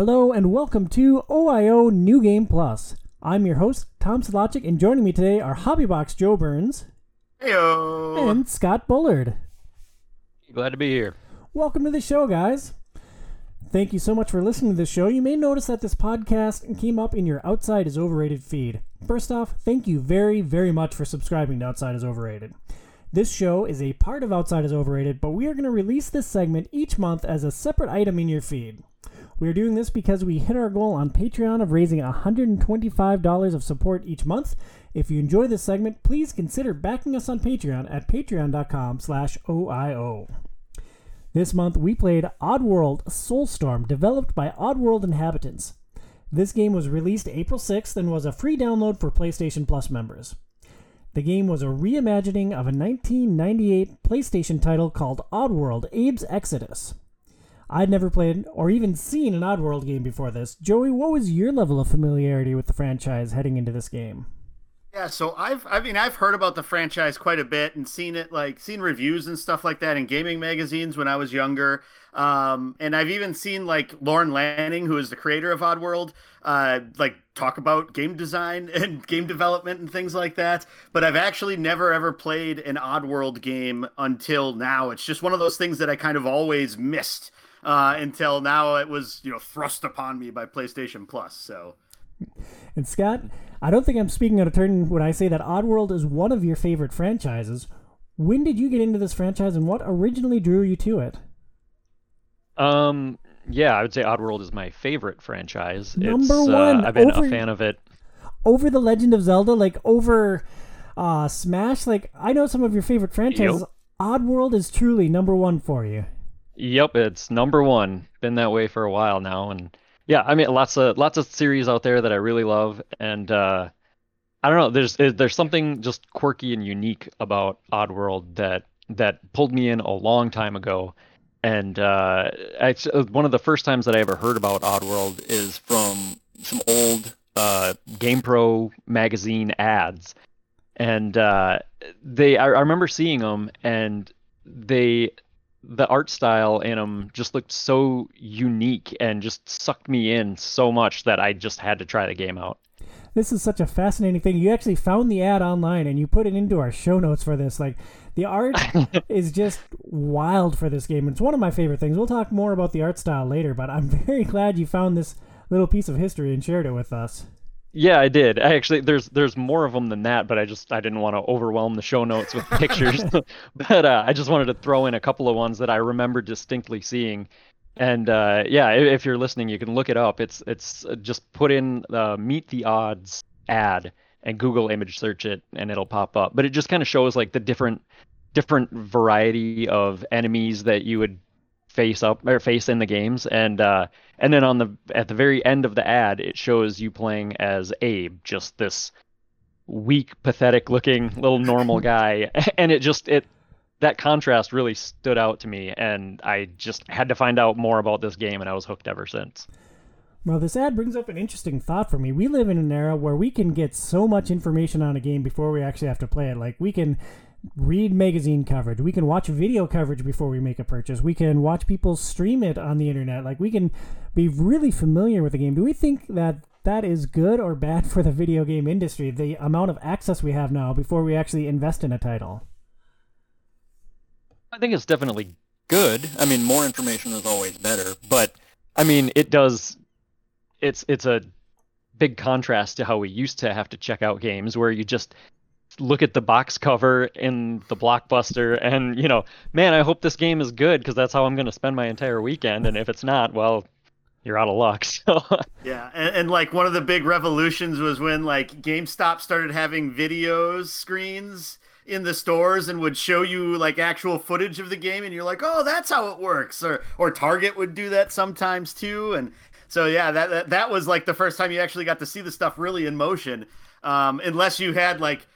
Hello and welcome to OIO New Game Plus. I'm your host, Tom Solachik, and joining me today are Hobbybox Joe Burns Heyo. and Scott Bullard. Glad to be here. Welcome to the show, guys. Thank you so much for listening to this show. You may notice that this podcast came up in your Outside is Overrated feed. First off, thank you very, very much for subscribing to Outside is Overrated. This show is a part of Outside is Overrated, but we are going to release this segment each month as a separate item in your feed. We are doing this because we hit our goal on Patreon of raising $125 of support each month. If you enjoy this segment, please consider backing us on Patreon at patreon.com slash OIO. This month we played Oddworld Soulstorm, developed by Oddworld Inhabitants. This game was released April 6th and was a free download for PlayStation Plus members. The game was a reimagining of a 1998 PlayStation title called Oddworld Abe's Exodus. I'd never played or even seen an Oddworld game before this. Joey, what was your level of familiarity with the franchise heading into this game? Yeah, so I've I mean I've heard about the franchise quite a bit and seen it like seen reviews and stuff like that in gaming magazines when I was younger. Um, and I've even seen like Lorne Lanning, who is the creator of Oddworld, uh, like talk about game design and game development and things like that. But I've actually never ever played an Oddworld game until now. It's just one of those things that I kind of always missed uh, until now. It was you know thrust upon me by PlayStation Plus. So And Scott, I don't think I'm speaking out of turn when I say that Oddworld is one of your favorite franchises. When did you get into this franchise and what originally drew you to it? Um, yeah, I would say Oddworld is my favorite franchise. Number it's, one, Uh, I've been over- a fan of it. Over The Legend of Zelda, like over uh, Smash, like I know some of your favorite franchises. Oddworld is truly number one for you. Yep, it's number one. Been that way for a while now, and yeah, I mean, lots of lots of series out there that I really love, and uh, I don't know. There's there's something just quirky and unique about Oddworld that that pulled me in a long time ago. And uh, it's uh, one of the first times that I ever heard about Oddworld is from some old uh, GamePro magazine ads, and uh, they I, I remember seeing them, and they the art style in them just looked so unique and just sucked me in so much that I just had to try the game out. This is such a fascinating thing. You actually found the ad online and you put it into our show notes for this. Like the art is just wild for this game. It's one of my favorite things. We'll talk more about the art style later, but I'm very glad you found this little piece of history and shared it with us. Yeah, I did. I actually there's there's more of them than that, but I just I didn't want to overwhelm the show notes with pictures. but uh, I just wanted to throw in a couple of ones that I remember distinctly seeing. And uh, yeah, if you're listening, you can look it up. It's it's uh, just put in uh, "Meet the Odds" ad and Google image search it, and it'll pop up. But it just kind of shows like the different different variety of enemies that you would face up or face in the games and uh and then on the at the very end of the ad it shows you playing as Abe just this weak pathetic looking little normal guy and it just it that contrast really stood out to me and I just had to find out more about this game and I was hooked ever since. Well, this ad brings up an interesting thought for me. We live in an era where we can get so much information on a game before we actually have to play it. Like, we can read magazine coverage, we can watch video coverage before we make a purchase, we can watch people stream it on the internet. Like, we can be really familiar with the game. Do we think that that is good or bad for the video game industry, the amount of access we have now before we actually invest in a title? I think it's definitely good. I mean, more information is always better, but I mean, it does. It's it's a big contrast to how we used to have to check out games, where you just look at the box cover in the blockbuster, and you know, man, I hope this game is good because that's how I'm going to spend my entire weekend. And if it's not, well, you're out of luck. So Yeah, and, and like one of the big revolutions was when like GameStop started having videos screens in the stores and would show you like actual footage of the game and you're like, "Oh, that's how it works." Or or Target would do that sometimes too and so yeah, that that, that was like the first time you actually got to see the stuff really in motion. Um unless you had like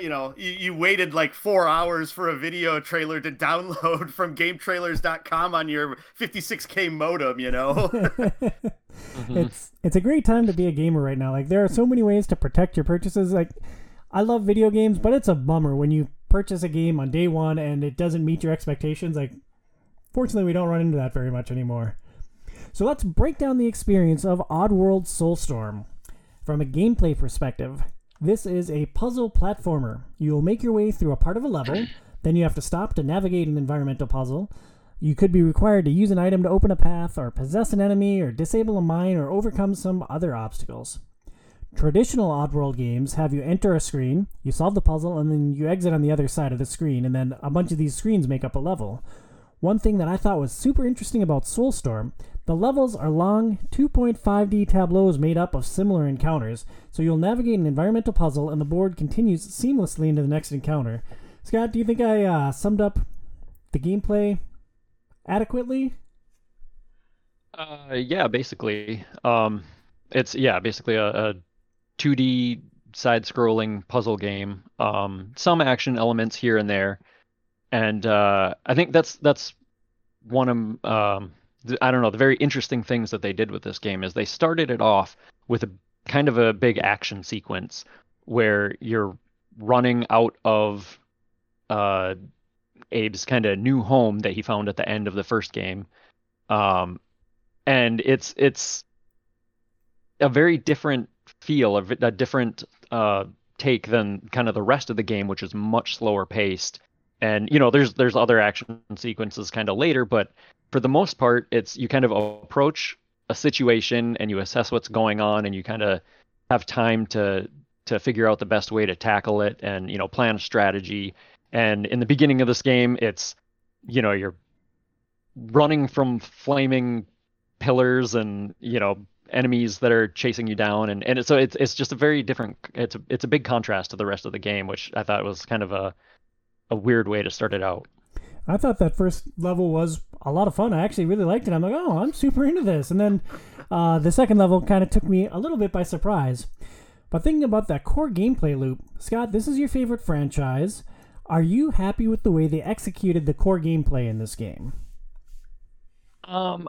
you know, you, you waited like four hours for a video trailer to download from GameTrailers.com on your 56k modem. You know, mm-hmm. it's it's a great time to be a gamer right now. Like there are so many ways to protect your purchases. Like I love video games, but it's a bummer when you purchase a game on day one and it doesn't meet your expectations. Like fortunately, we don't run into that very much anymore. So let's break down the experience of Oddworld Soulstorm. From a gameplay perspective, this is a puzzle platformer. You will make your way through a part of a level, then you have to stop to navigate an environmental puzzle. You could be required to use an item to open a path, or possess an enemy, or disable a mine, or overcome some other obstacles. Traditional Oddworld games have you enter a screen, you solve the puzzle, and then you exit on the other side of the screen, and then a bunch of these screens make up a level. One thing that I thought was super interesting about Soulstorm, the levels are long 2.5D tableaus made up of similar encounters, so you'll navigate an environmental puzzle and the board continues seamlessly into the next encounter. Scott, do you think I uh, summed up the gameplay adequately? Uh, yeah, basically. Um, it's yeah, basically a, a 2D side-scrolling puzzle game. Um, some action elements here and there, and uh, I think that's that's one of um, I don't know the very interesting things that they did with this game is they started it off with a kind of a big action sequence where you're running out of uh, Abe's kind of new home that he found at the end of the first game, um, and it's it's a very different feel, a, a different uh, take than kind of the rest of the game, which is much slower paced. And you know, there's there's other action sequences kind of later, but for the most part, it's you kind of approach a situation and you assess what's going on, and you kind of have time to to figure out the best way to tackle it, and you know, plan a strategy. And in the beginning of this game, it's you know you're running from flaming pillars and you know enemies that are chasing you down and and so it's it's just a very different it's a, it's a big contrast to the rest of the game which I thought was kind of a a weird way to start it out. I thought that first level was a lot of fun. I actually really liked it. I'm like, oh, I'm super into this. And then uh, the second level kind of took me a little bit by surprise. But thinking about that core gameplay loop, Scott, this is your favorite franchise. Are you happy with the way they executed the core gameplay in this game? Um,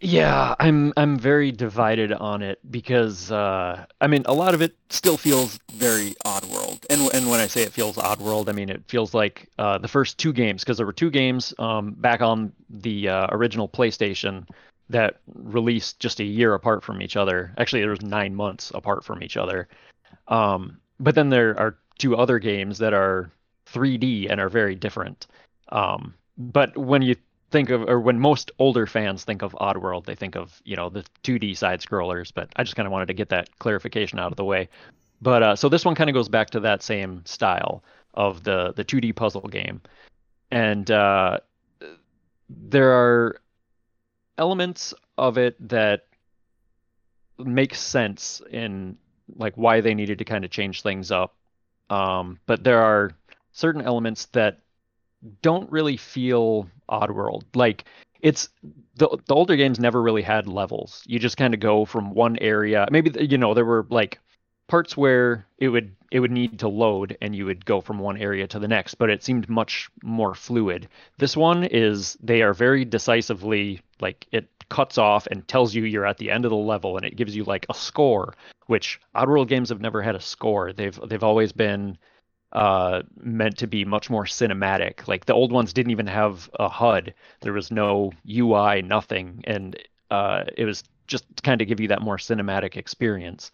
yeah, I'm I'm very divided on it because uh, I mean a lot of it still feels very Oddworld, and and when I say it feels Oddworld, I mean it feels like uh, the first two games because there were two games um, back on the uh, original PlayStation that released just a year apart from each other. Actually, there was nine months apart from each other. Um, but then there are two other games that are 3D and are very different. Um, but when you think of, or when most older fans think of Oddworld, they think of you know the 2D side scrollers. But I just kind of wanted to get that clarification out of the way. But uh, so this one kind of goes back to that same style of the the 2D puzzle game, and uh, there are elements of it that make sense in like why they needed to kind of change things up. Um, but there are certain elements that don't really feel Oddworld. Like it's the the older games never really had levels. You just kind of go from one area. Maybe you know there were like parts where it would it would need to load and you would go from one area to the next, but it seemed much more fluid. This one is they are very decisively like it cuts off and tells you you're at the end of the level and it gives you like a score, which Oddworld games have never had a score. They've they've always been uh, meant to be much more cinematic. Like the old ones didn't even have a HUD. There was no UI, nothing, and uh, it was just to kind of give you that more cinematic experience.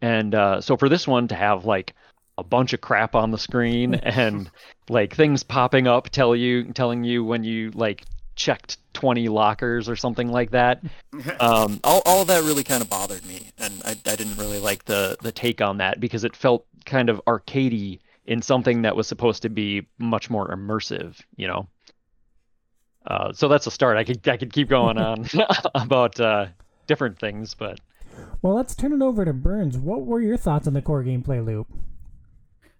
And uh, so for this one to have like a bunch of crap on the screen and like things popping up tell you telling you when you like checked 20 lockers or something like that um, all, all of that really kind of bothered me and I, I didn't really like the the take on that because it felt kind of arcadey in something that was supposed to be much more immersive, you know. Uh, so that's a start. I could I could keep going on about uh, different things, but well, let's turn it over to Burns. What were your thoughts on the core gameplay loop?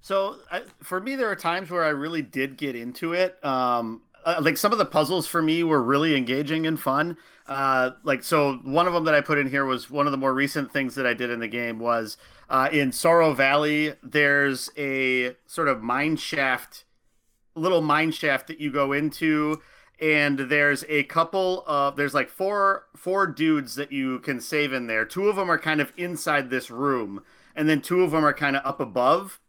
So I, for me, there are times where I really did get into it. Um, uh, like some of the puzzles for me were really engaging and fun. Uh, like so, one of them that I put in here was one of the more recent things that I did in the game was uh, in Sorrow Valley. There's a sort of mine shaft, little mine shaft that you go into, and there's a couple of there's like four four dudes that you can save in there. Two of them are kind of inside this room, and then two of them are kind of up above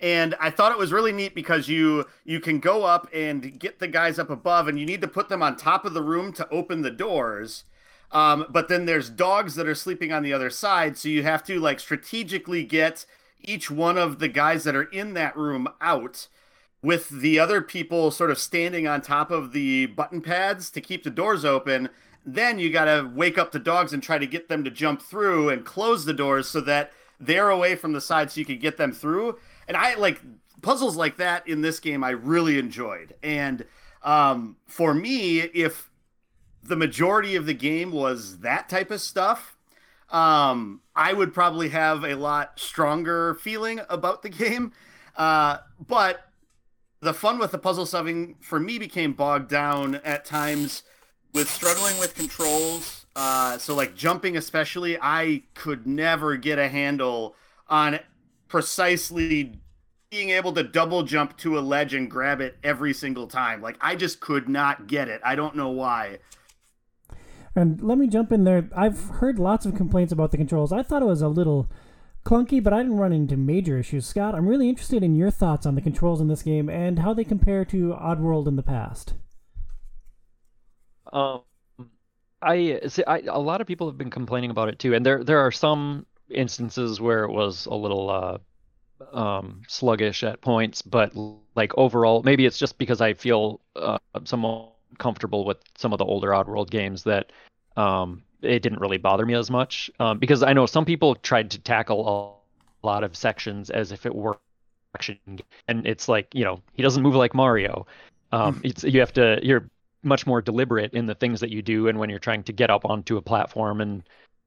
and I thought it was really neat because you you can go up and get the guys up above, and you need to put them on top of the room to open the doors. Um, but then there's dogs that are sleeping on the other side, so you have to like strategically get each one of the guys that are in that room out with the other people sort of standing on top of the button pads to keep the doors open. Then you got to wake up the dogs and try to get them to jump through and close the doors so that they're away from the side so you can get them through. And I like puzzles like that in this game, I really enjoyed. And um, for me, if the majority of the game was that type of stuff, um, I would probably have a lot stronger feeling about the game. Uh, but the fun with the puzzle solving for me became bogged down at times with struggling with controls. Uh, so like jumping, especially, I could never get a handle on precisely being able to double jump to a ledge and grab it every single time. Like I just could not get it. I don't know why. And let me jump in there. I've heard lots of complaints about the controls. I thought it was a little clunky, but I didn't run into major issues. Scott, I'm really interested in your thoughts on the controls in this game and how they compare to Oddworld in the past. Um, I see. I, a lot of people have been complaining about it too, and there there are some instances where it was a little uh, um, sluggish at points, but like overall, maybe it's just because I feel uh, somewhat comfortable with some of the older Oddworld games that um, it didn't really bother me as much. Um, because I know some people tried to tackle a lot of sections as if it were action, and it's like you know he doesn't move like Mario. Um, it's you have to you're much more deliberate in the things that you do, and when you're trying to get up onto a platform, and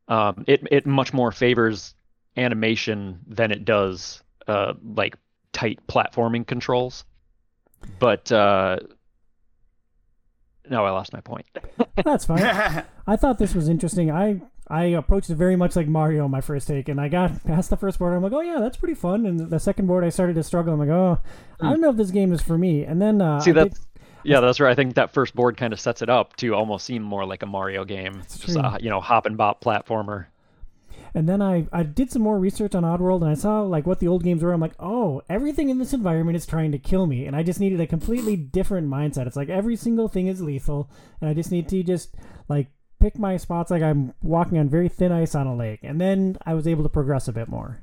um, it it much more favors animation than it does uh, like tight platforming controls. But uh, no, I lost my point. That's fine. I thought this was interesting. I I approached it very much like Mario my first take, and I got past the first board. I'm like, oh yeah, that's pretty fun. And the second board, I started to struggle. I'm like, oh, I don't know if this game is for me. And then uh, see that's yeah, that's right. I think that first board kind of sets it up to almost seem more like a Mario game, That's just true. a you know hop and bop platformer. And then I, I did some more research on Oddworld and I saw like what the old games were. I'm like, oh, everything in this environment is trying to kill me, and I just needed a completely different mindset. It's like every single thing is lethal, and I just need to just like pick my spots like I'm walking on very thin ice on a lake, and then I was able to progress a bit more.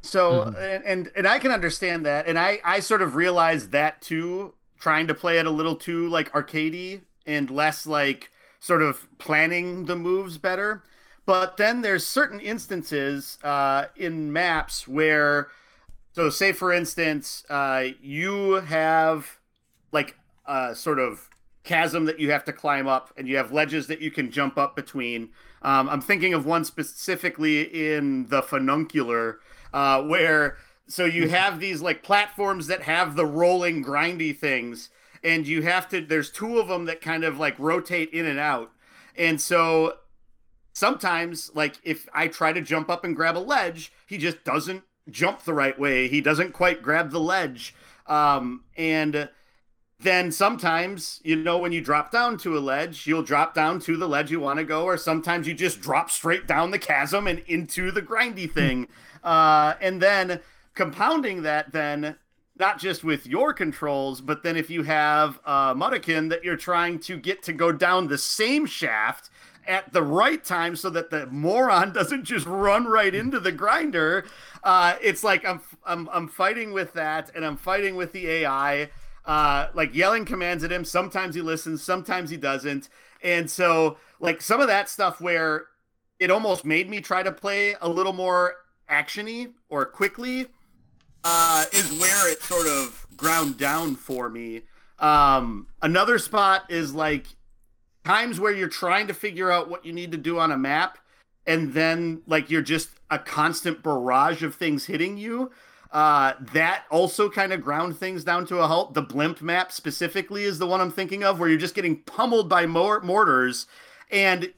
So mm-hmm. and, and and I can understand that, and I I sort of realized that too, trying to play it a little too like arcadey and less like sort of planning the moves better. But then there's certain instances uh, in maps where, so say for instance, uh, you have like a sort of chasm that you have to climb up, and you have ledges that you can jump up between. Um, I'm thinking of one specifically in the Fununcular, uh, where so you have these like platforms that have the rolling grindy things, and you have to. There's two of them that kind of like rotate in and out, and so sometimes like if I try to jump up and grab a ledge, he just doesn't jump the right way. He doesn't quite grab the ledge, um, and then sometimes you know when you drop down to a ledge you'll drop down to the ledge you want to go or sometimes you just drop straight down the chasm and into the grindy thing uh, and then compounding that then not just with your controls but then if you have a Mudokon that you're trying to get to go down the same shaft at the right time so that the moron doesn't just run right into the grinder uh, it's like I'm, I'm i'm fighting with that and i'm fighting with the ai uh, like yelling commands at him. Sometimes he listens, sometimes he doesn't. And so, like some of that stuff where it almost made me try to play a little more actiony or quickly uh, is where it sort of ground down for me. Um, another spot is like times where you're trying to figure out what you need to do on a map, and then like you're just a constant barrage of things hitting you uh, that also kind of ground things down to a halt. The blimp map specifically is the one I'm thinking of, where you're just getting pummeled by mor- mortars, and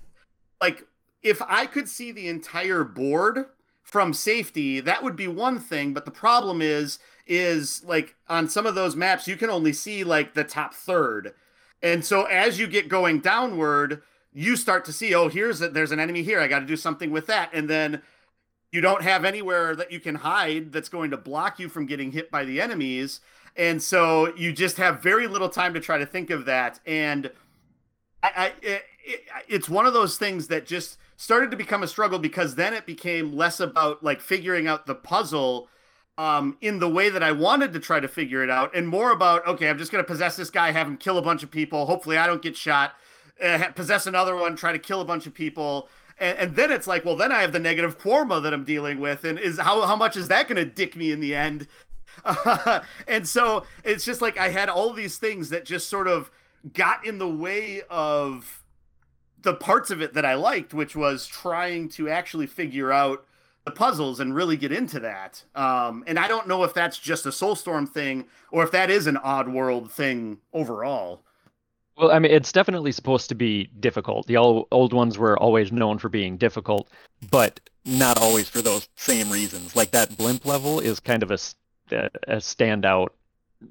like if I could see the entire board from safety, that would be one thing. But the problem is, is like on some of those maps, you can only see like the top third, and so as you get going downward, you start to see, oh, here's a, there's an enemy here. I got to do something with that, and then you don't have anywhere that you can hide that's going to block you from getting hit by the enemies and so you just have very little time to try to think of that and I, I it, it's one of those things that just started to become a struggle because then it became less about like figuring out the puzzle um, in the way that I wanted to try to figure it out, and more about okay, I'm just going to possess this guy, have him kill a bunch of people. Hopefully, I don't get shot. Uh, possess another one, try to kill a bunch of people, and, and then it's like, well, then I have the negative karma that I'm dealing with, and is how how much is that going to dick me in the end? Uh, and so it's just like I had all these things that just sort of got in the way of the parts of it that I liked, which was trying to actually figure out the puzzles and really get into that. Um, and I don't know if that's just a Soulstorm thing or if that is an Oddworld thing overall. Well, I mean, it's definitely supposed to be difficult. The old, old ones were always known for being difficult, but not always for those same reasons. Like that blimp level is kind of a, a standout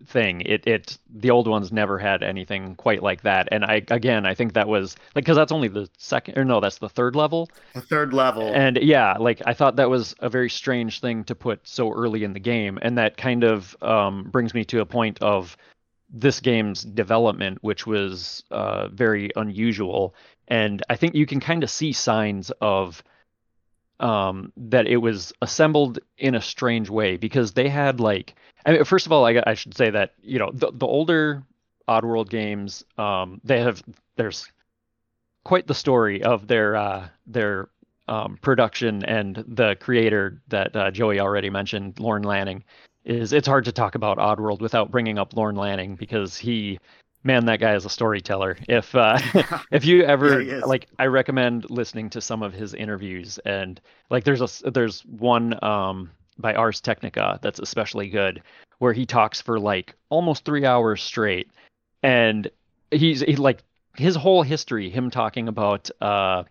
thing. It it the old ones never had anything quite like that. And I again, I think that was like because that's only the second or no, that's the third level. The third level. And yeah, like I thought that was a very strange thing to put so early in the game, and that kind of um, brings me to a point of this game's development, which was uh, very unusual. And I think you can kind of see signs of um, that it was assembled in a strange way because they had like I mean, first of all, I, I should say that you know the the older Oddworld games, um, they have there's quite the story of their uh, their um, production and the creator that uh, Joey already mentioned, Lorne Lanning. Is it's hard to talk about Oddworld without bringing up Lorne Lanning because he man that guy is a storyteller. If uh if you ever Yeah, like i recommend listening to some of his interviews and like there's a there's one um by ars technica that's especially good where he talks for like almost three hours straight and he's he, like his whole history him talking about uh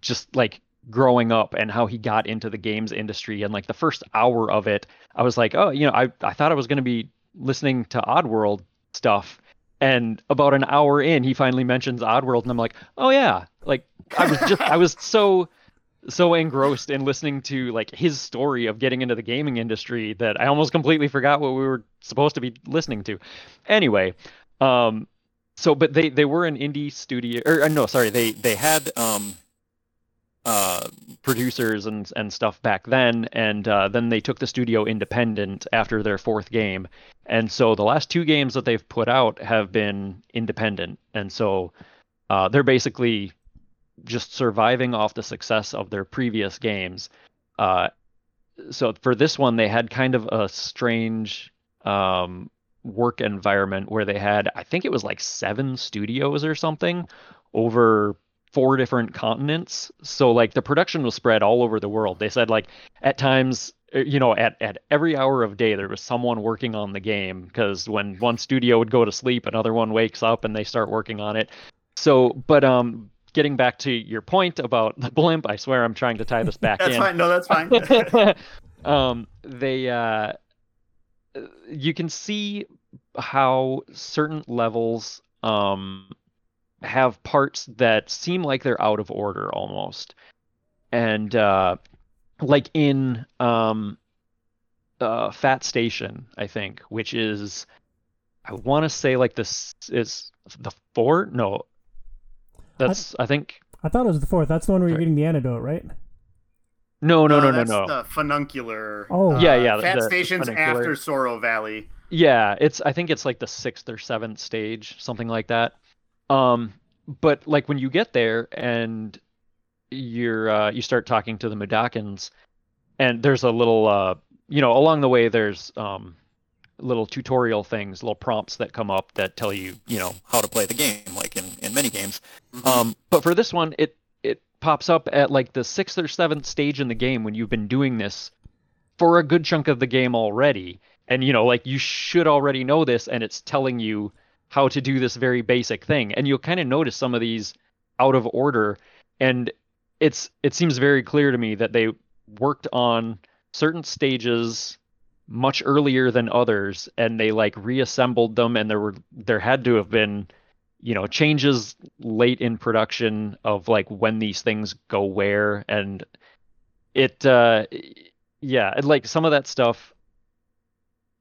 just like growing up and how he got into the games industry and like the first hour of it i was like oh you know i i thought i was going to be listening to oddworld stuff and about an hour in he finally mentions oddworld and i'm like oh yeah. Like i was just i was so so engrossed in listening to like his story of getting into the gaming industry that i almost completely forgot what we were supposed to be listening to. Anyway um so but they they were an indie studio or uh, no sorry they they had um uh producers and and stuff back then and uh, then they took the studio independent after their fourth game. And so the last two games that they've put out have been independent. And so uh, they're basically just surviving off the success of their previous games. Uh, so for this one they had kind of a strange um, work environment where they had i think it was like seven studios or something over four different continents. So like the production was spread all over the world. They said like at times uh, you know at at every hour of day there was someone working on the game because when one studio would go to sleep another one wakes up and they start working on it. So but um getting back to your point about the blimp, I swear I'm trying to tie this back That's in fine. No, that's fine. um, they uh, you can see how certain levels um, have parts that seem like they're out of order almost, and uh, like in um, uh, Fat Station, I think, which is I want to say like this is the fort. No, that's I think I thought it was the fourth. That's the one where you're Sorry. getting the antidote, right? no no no no no. that's no. The fununcular. Oh. Yeah, yeah, Fat the- the stations fununcular. after Sorrow Valley. Yeah, it's I think it's like the sixth or seventh stage, something like that. Um, but like when you get there and you're uh, you start talking to the Mudokons, and there's a little uh, you know, along the way there's um little tutorial things, little prompts that come up that tell you, you know, how to play the game, like in, in many games. Um, but for this one, it it pops up at like the sixth or seventh stage in the game when you've been doing this for a good chunk of the game already, and you know, like you should already know this, and it's telling you how to do this very basic thing, and you'll kind of notice some of these out of order, and it's it seems very clear to me that they worked on certain stages much earlier than others and they like reassembled them and there were there had to have been you know changes late in production of like when these things go where. And it uh yeah like some of that stuff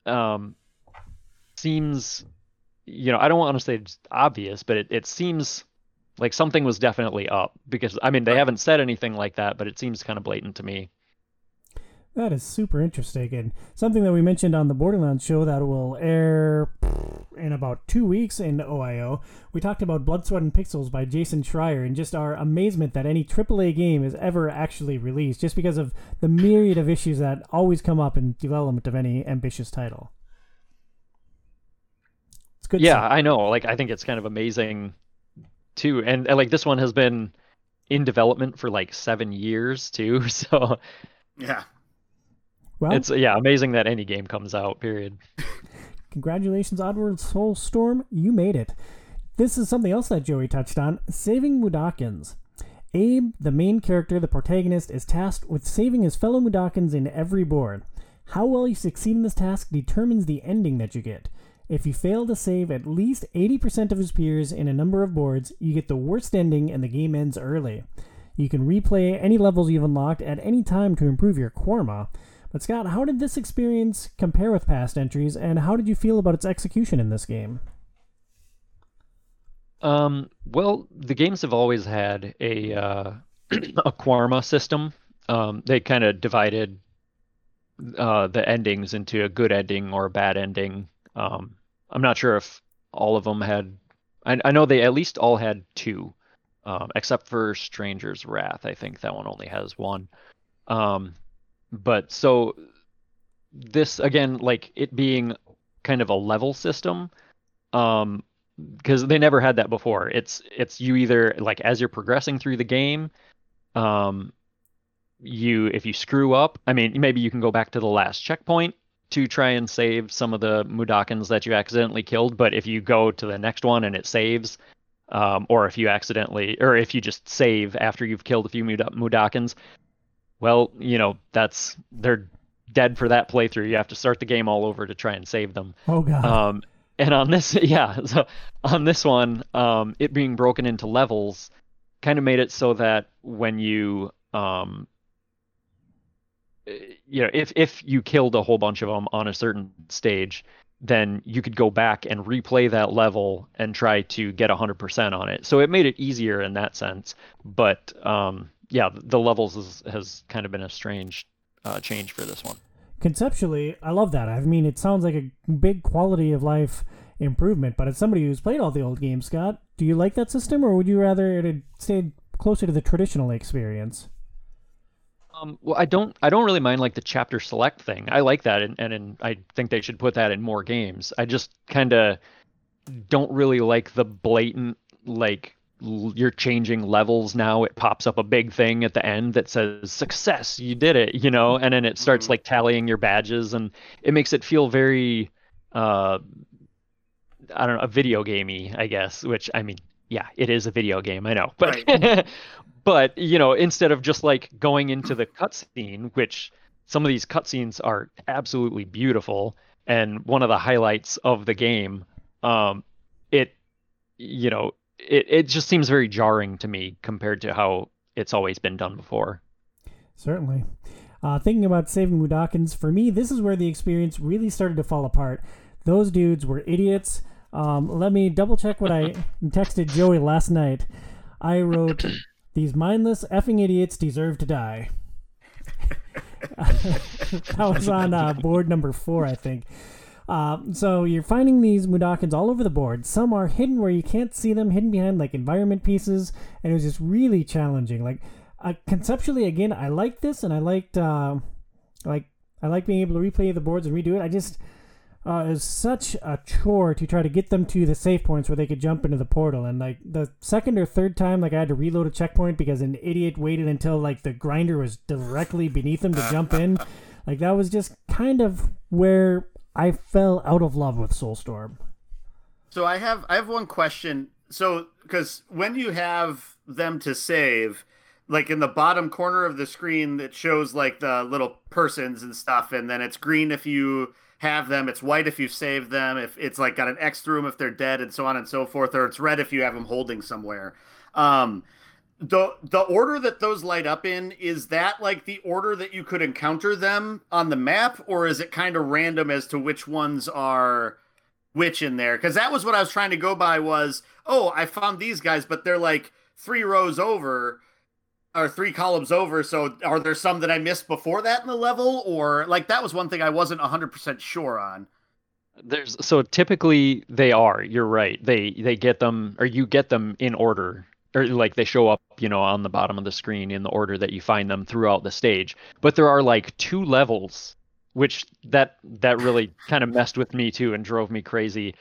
um seems you know i don't want to say it's obvious but it, it seems Like something was definitely up because I mean they haven't said anything like that, but it seems kind of blatant to me. That is super interesting and something that we mentioned on the Borderlands show that will air in about two weeks in OIO. We talked about Blood, Sweat, and Pixels by Jason Schreier and just our amazement that any AAA game is ever actually released just because of the myriad of issues that always come up in development of any ambitious title. It's good. Yeah, stuff. I know. Like I think it's kind of amazing too. And, and like this one has been in development for like seven years too. So yeah. Well, it's yeah, amazing that any game comes out. Period. Congratulations, Oddworld Soulstorm, you made it. This is something else that Joey touched on: saving Mudokons. Abe, the main character, the protagonist, is tasked with saving his fellow Mudokons in every board. How well you succeed in this task determines the ending that you get. If you fail to save at least 80% of his peers in a number of boards, you get the worst ending and the game ends early. You can replay any levels you've unlocked at any time to improve your Korma. But Scott, how did this experience compare with past entries, and how did you feel about its execution in this game? Um, well, the games have always had a uh, a Quarma system. Um, they kind of divided uh, the endings into a good ending or a bad ending. Um, I'm not sure if all of them had. I, I know they at least all had two, um, except for Stranger's Wrath. I think that one only has one. Um, but so this again, like it being kind of a level system, um, because they never had that before. It's it's you either like as you're progressing through the game, um, you if you screw up, I mean maybe you can go back to the last checkpoint to try and save some of the Mudokons that you accidentally killed. But if you go to the next one and it saves, um, or if you accidentally, or if you just save after you've killed a few Mudokons, well, you know that's they're dead for that playthrough. You have to start the game all over to try and save them. Oh god. Um, and on this, yeah, so on this one, um, it being broken into levels kind of made it so that when you um, you know, if if you killed a whole bunch of them on a certain stage, then you could go back and replay that level and try to get 100% on it. So it made it easier in that sense. But um, yeah, the levels is, has kind of been a strange uh, change for this one. Conceptually, I love that. I mean, it sounds like a big quality of life improvement. But as somebody who's played all the old games, Scott, do you like that system, or would you rather it had stayed closer to the traditional experience? Um, well, I don't. I don't really mind like the chapter select thing. I like that, and and, and I think they should put that in more games. I just kind of don't really like the blatant like you're changing levels now it pops up a big thing at the end that says success you did it you know and then it starts mm-hmm. like tallying your badges and it makes it feel very uh i don't know a video gamey i guess which i mean yeah it is a video game i know but right. but you know instead of just like going into the cutscene which some of these cutscenes are absolutely beautiful and one of the highlights of the game um it you know it, it just seems very jarring to me compared to how it's always been done before. Certainly. Uh, thinking about saving Mudokons, for me, this is where the experience really started to fall apart. Those dudes were idiots. Um, let me double check what I texted Joey last night. I wrote, These mindless effing idiots deserve to die. that was on uh, board number four, I think. Uh, so you're finding these Mudokons all over the board. Some are hidden where you can't see them, hidden behind like environment pieces, and it was just really challenging. Like uh, conceptually, again, I liked this, and I liked uh, like I like being able to replay the boards and redo it. I just uh, was such a chore to try to get them to the safe points where they could jump into the portal. And like the second or third time, like I had to reload a checkpoint because an idiot waited until like the grinder was directly beneath them to jump in. Like that was just kind of where I fell out of love with Soulstorm. So I have I have one question. So because when you have them to save, like in the bottom corner of the screen that shows like the little persons and stuff, and then it's green if you have them, it's white if you save them, if it's like got an X through them if they're dead, and so on and so forth, or it's red if you have them holding somewhere. Um, the the order that those light up in is that like the order that you could encounter them on the map or is it kind of random as to which ones are which in there? Because that was what I was trying to go by was oh I found these guys but they're like three rows over or three columns over so are there some that I missed before that in the level? Or like that was one thing I wasn't 100% sure on. There's so typically they are you're right. They they get them or you get them in order or like they show up you know on the bottom of the screen in the order that you find them throughout the stage. But there are like two levels which that that really kind of messed with me too and drove me crazy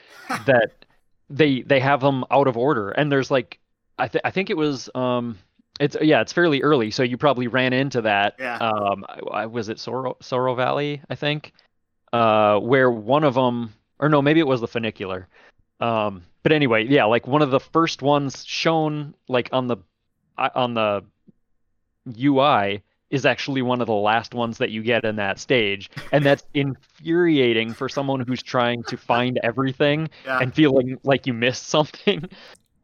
that they they have them out of order. And there's like i th- i think it was um it's yeah it's fairly early so you probably ran into that Yeah. um I, was it sorrow sorrow valley i think? Uh where one of them or no maybe it was the funicular. Um but anyway yeah like one of the first ones shown like on the on the ui is actually one of the last ones that you get in that stage and that's infuriating for someone who's trying to find everything yeah. and feeling like you missed something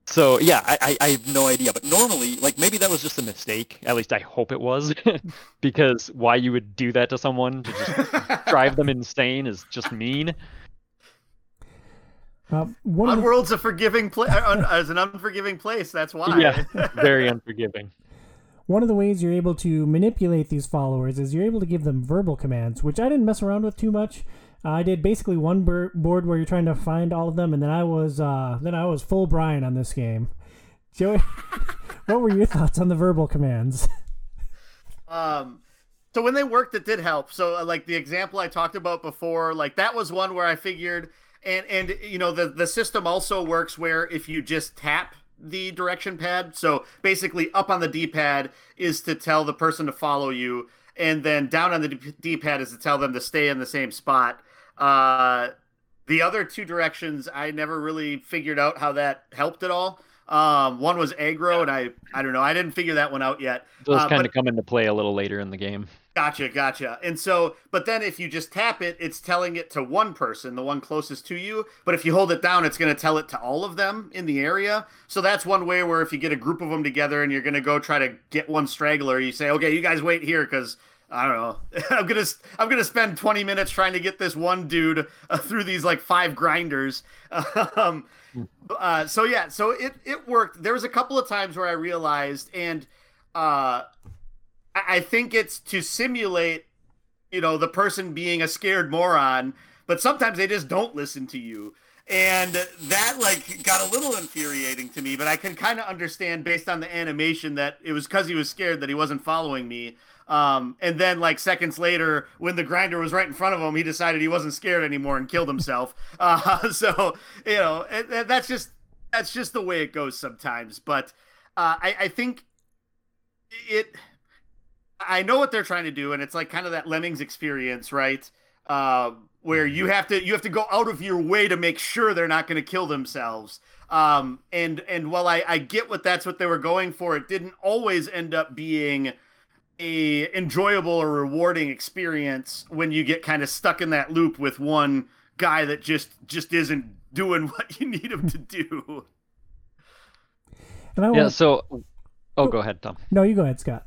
so yeah I, I i have no idea but normally like maybe that was just a mistake. At least i hope it was. Because why you would do that to someone to just drive them insane is just mean. Uh, one of the, World's a forgiving place as an unforgiving place that's why. Yeah very unforgiving. One of the ways you're able to manipulate these followers is you're able to give them verbal commands, which I didn't mess around with too much. I did basically one board where you're trying to find all of them, and then I was uh, then I was full Brian on this game. Joey, what were your thoughts on the verbal commands? Um, so when they worked, it did help. So uh, like the example I talked about before, like that was one where I figured, and and you know the the system also works where if you just tap the direction pad, so basically up on the D pad is to tell the person to follow you, and then down on the D pad is to tell them to stay in the same spot. Uh, the other two directions, I never really figured out how that helped at all. Um, one was aggro, and I I don't know, I didn't figure that one out yet. those Uh, kind but- of come into play a little later in the game Gotcha, gotcha. And so, but then if you just tap it, it's telling it to one person, the one closest to you. But if you hold it down, it's going to tell it to all of them in the area. So that's one way where if you get a group of them together and you're going to go try to get one straggler, you say, "Okay, you guys wait here because I don't know. I'm gonna I'm gonna spend 20 minutes trying to get this one dude uh, through these like five grinders." um, uh, so yeah, so it it worked. There was a couple of times where I realized, and uh, I I think it's to simulate, you know, the person being a scared moron, but sometimes they just don't listen to you. And that like got a little infuriating to me, but I can kind of understand based on the animation that it was because he was scared that he wasn't following me. Um, and then like seconds later, when the grinder was right in front of him, he decided he wasn't scared anymore and killed himself. Uh, so you know, and, and that's just that's just the way it goes sometimes. But uh, I, I think it. I know what they're trying to do, and it's like kind of that Lemmings experience, right? Uh, where you have to you have to go out of your way to make sure they're not going to kill themselves. Um, and and while I, I get what that's what they were going for, it didn't always end up being a enjoyable or rewarding experience when you get kind of stuck in that loop with one guy that just just isn't doing what you need him to do. And I yeah want, so oh go ahead tom no, you go ahead, Scott.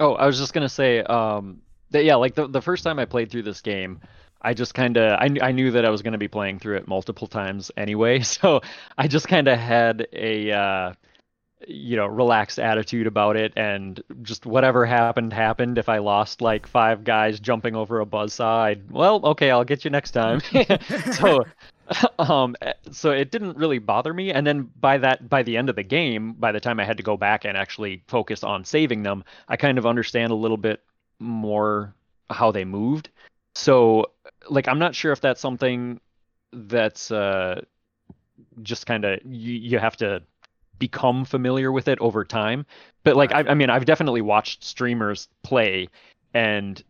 Oh, I was just gonna say, um, that yeah, like the the first time I played through this game, I just kind of I, kn- I knew that I was gonna be playing through it multiple times anyway, so I just kind of had a uh, you know relaxed attitude about it, and just whatever happened happened. If I lost like five guys jumping over a buzzsaw, I'd well, okay, I'll get you next time. so um eh, so it didn't really bother me and then by that by the end of the game by the time i had to go back and actually focus on saving them i kind of understand a little bit more how they moved so like i'm not sure if that's something that's uh just kind of you, you have to become familiar with it over time. But like I, I mean i've definitely watched streamers play and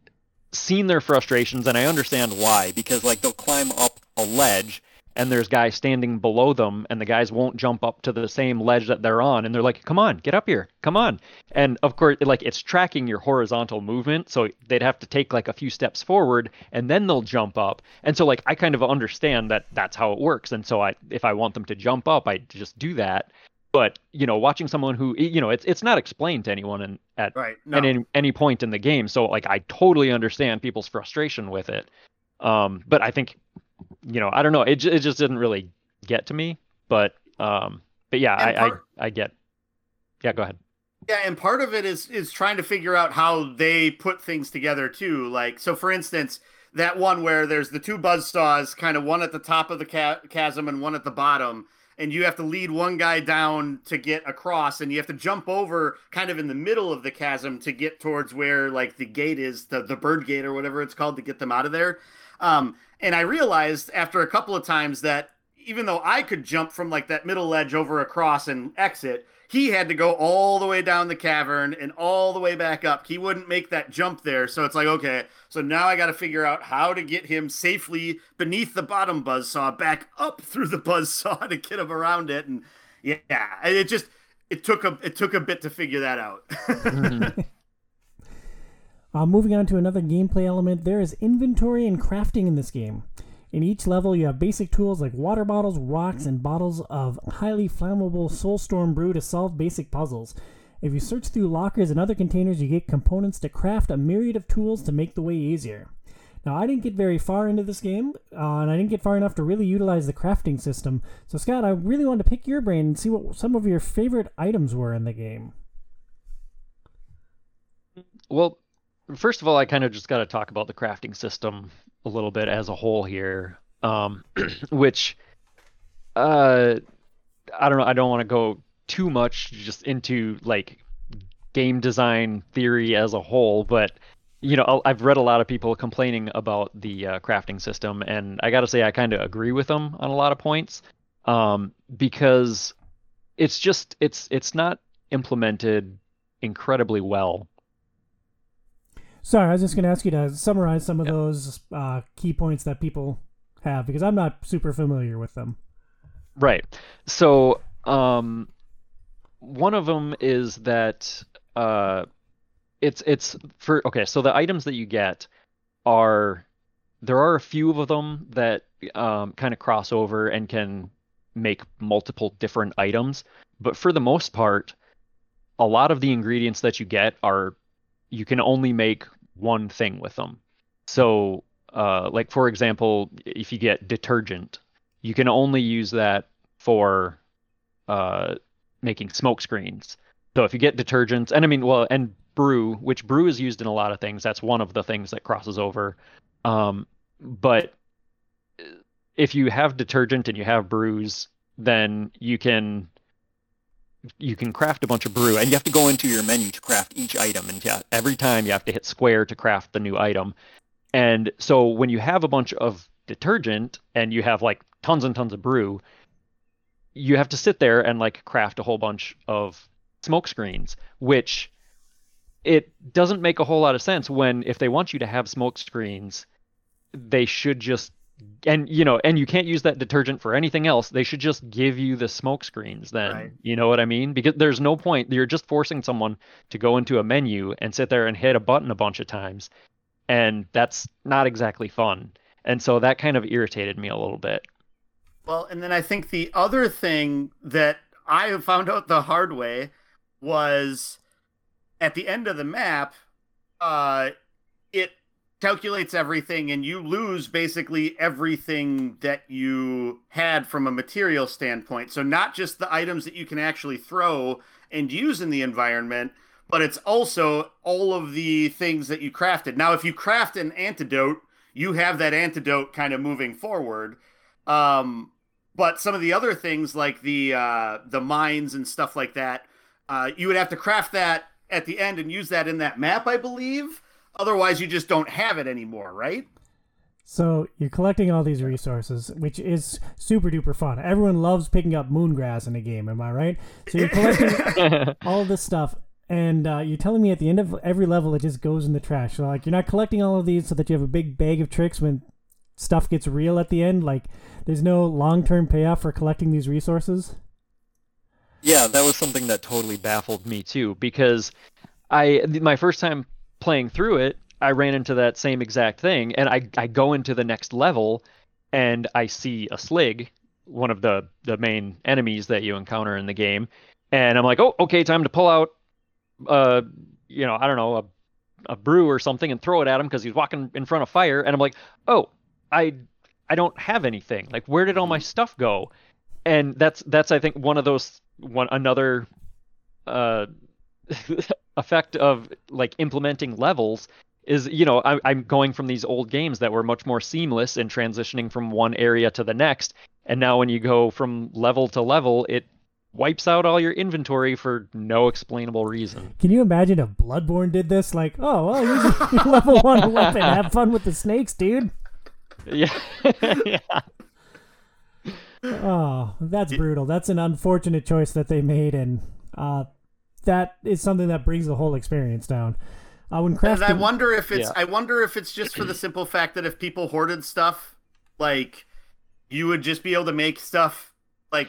seen their frustrations and I understand why because like they'll climb up a ledge and there's guys standing below them and the guys won't jump up to the same ledge that they're on and they're like come on get up here. Come on. And of course like it's tracking your horizontal movement so they'd have to take like a few steps forward and then they'll jump up. And so like I kind of understand that that's how it works. And so I if I want them to jump up I just do that but you know watching someone who you know it's it's not explained to anyone in, at Right. No. any, any point in the game. So like I totally understand people's frustration with it. Um, but I think you know, I don't know. It it just didn't really get to me. But um, but yeah, I, part, I I get. Yeah, go ahead. Yeah, and part of it is is trying to figure out how they put things together too. Like, so for instance, that one where there's the two buzz saws, kind of one at the top of the ca- chasm and one at the bottom, and you have to lead one guy down to get across, and you have to jump over kind of in the middle of the chasm to get towards where like the gate is, the the bird gate or whatever it's called, to get them out of there. Um, and I realized after a couple of times that even though I could jump from like that middle ledge over across and exit, he had to go all the way down the cavern and all the way back up. He wouldn't make that jump there. So it's like, okay, so now I got to figure out how to get him safely beneath the bottom buzz saw back up through the buzz saw to get him around it. And yeah, it just it took a it took a bit to figure that out. mm-hmm. uh, moving on to another gameplay element, there is inventory and crafting in this game. In each level, you have basic tools like water bottles, rocks, and bottles of highly flammable Soulstorm brew to solve basic puzzles. If you search through lockers and other containers, you get components to craft a myriad of tools to make the way easier. Now, I didn't get very far into this game, uh, and I didn't get far enough to really utilize the crafting system. So, Scott, I really wanted to pick your brain and see what some of your favorite items were in the game. Well, first of all, I kind of just got to talk about the crafting system a little bit as a whole here, um, which uh, I don't know. I don't want to go too much just into like game design theory as a whole, but you know, I've read a lot of people complaining about the uh, crafting system, and I got to say, I kind of agree with them on a lot of points um, because it's just it's it's not implemented incredibly well Sorry, I was just going to ask you to summarize some of yep. those uh, key points that people have because I'm not super familiar with them. Right. So, um, one of them is that uh, it's it's for okay. So the items that you get are there are a few of them that um, kind of cross over and can make multiple different items, but for the most part, a lot of the ingredients that you get are you can only make one thing with them. So, uh, like for example, if you get detergent, you can only use that for uh, making smoke screens. So if you get detergents, and I mean, well, and brew, which brew is used in a lot of things. That's one of the things that crosses over. Um, but if you have detergent and you have brews, then you can you can craft a bunch of brew, and you have to go into your menu to craft each item. And yeah, every time you have to hit square to craft the new item. And so when you have a bunch of detergent and you have like tons and tons of brew, you have to sit there and like craft a whole bunch of smoke screens, which it doesn't make a whole lot of sense when if they want you to have smoke screens, they should just and you know and you can't use that detergent for anything else. They should just give you the smoke screens then right. you know what i mean? Because there's no point you're just forcing someone to go into a menu and sit there and hit a button a bunch of times and that's not exactly fun. And so that kind of irritated me a little bit. Well and then i think the other thing that i found out the hard way was at the end of the map uh calculates everything and you lose basically everything that you had from a material standpoint. So not just the items that you can actually throw and use in the environment, but it's also all of the things that you crafted. Now if you craft an antidote, you have that antidote kind of moving forward. Um, but some of the other things like the uh, the mines and stuff like that, uh, you would have to craft that at the end and use that in that map, I believe. Otherwise, you just don't have it anymore, right? So you're collecting all these resources, which is super duper fun. Everyone loves picking up moongrass in a game, am I right? So you're collecting all this stuff, and uh, you're telling me at the end of every level it just goes in the trash. So like you're not collecting all of these so that you have a big bag of tricks when stuff gets real at the end. Like there's no long term payoff for collecting these resources. Yeah, that was something that totally baffled me too because I my first time playing through it, I ran into that same exact thing, and I I go into the next level, and I see a Slig, one of the the main enemies that you encounter in the game, and I'm like, oh, okay, time to pull out, uh, you know, I don't know, a a brew or something, and throw it at him because he's walking in front of fire, and I'm like, oh, I I don't have anything. Like where did all my stuff go? And that's that's I think one of those one another uh effect of like implementing levels is you know I, i'm going from these old games that were much more seamless in transitioning from one area to the next and now when you go from level to level it wipes out all your inventory for no explainable reason Can you imagine if Bloodborne did this? Like, oh well, here's your level one weapon. Have fun with the snakes, dude. yeah yeah Oh, that's brutal. That's an unfortunate choice that they made, and uh, that is something that brings the whole experience down. Uh, when And I wonder if it's Yeah. I wonder if it's just for the simple fact that if people hoarded stuff, like you would just be able to make stuff like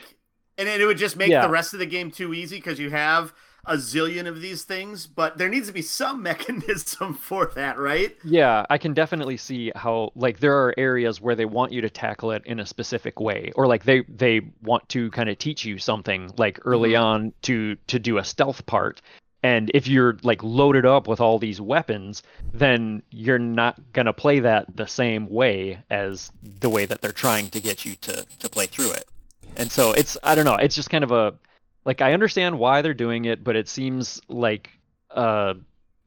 and it would just make Yeah. the rest of the game too easy because you have a zillion of these things, but there needs to be some mechanism for that, right? Yeah, I can definitely see how like there are areas where they want you to tackle it in a specific way or like they they want to kind of teach you something like early Mhm. on to to do a stealth part. And if you're like loaded up with all these weapons, then you're not going to play that the same way as the way that they're trying to get you to to play through it. And so it's I don't know, it's just kind of a like I understand why they're doing it, but it seems like uh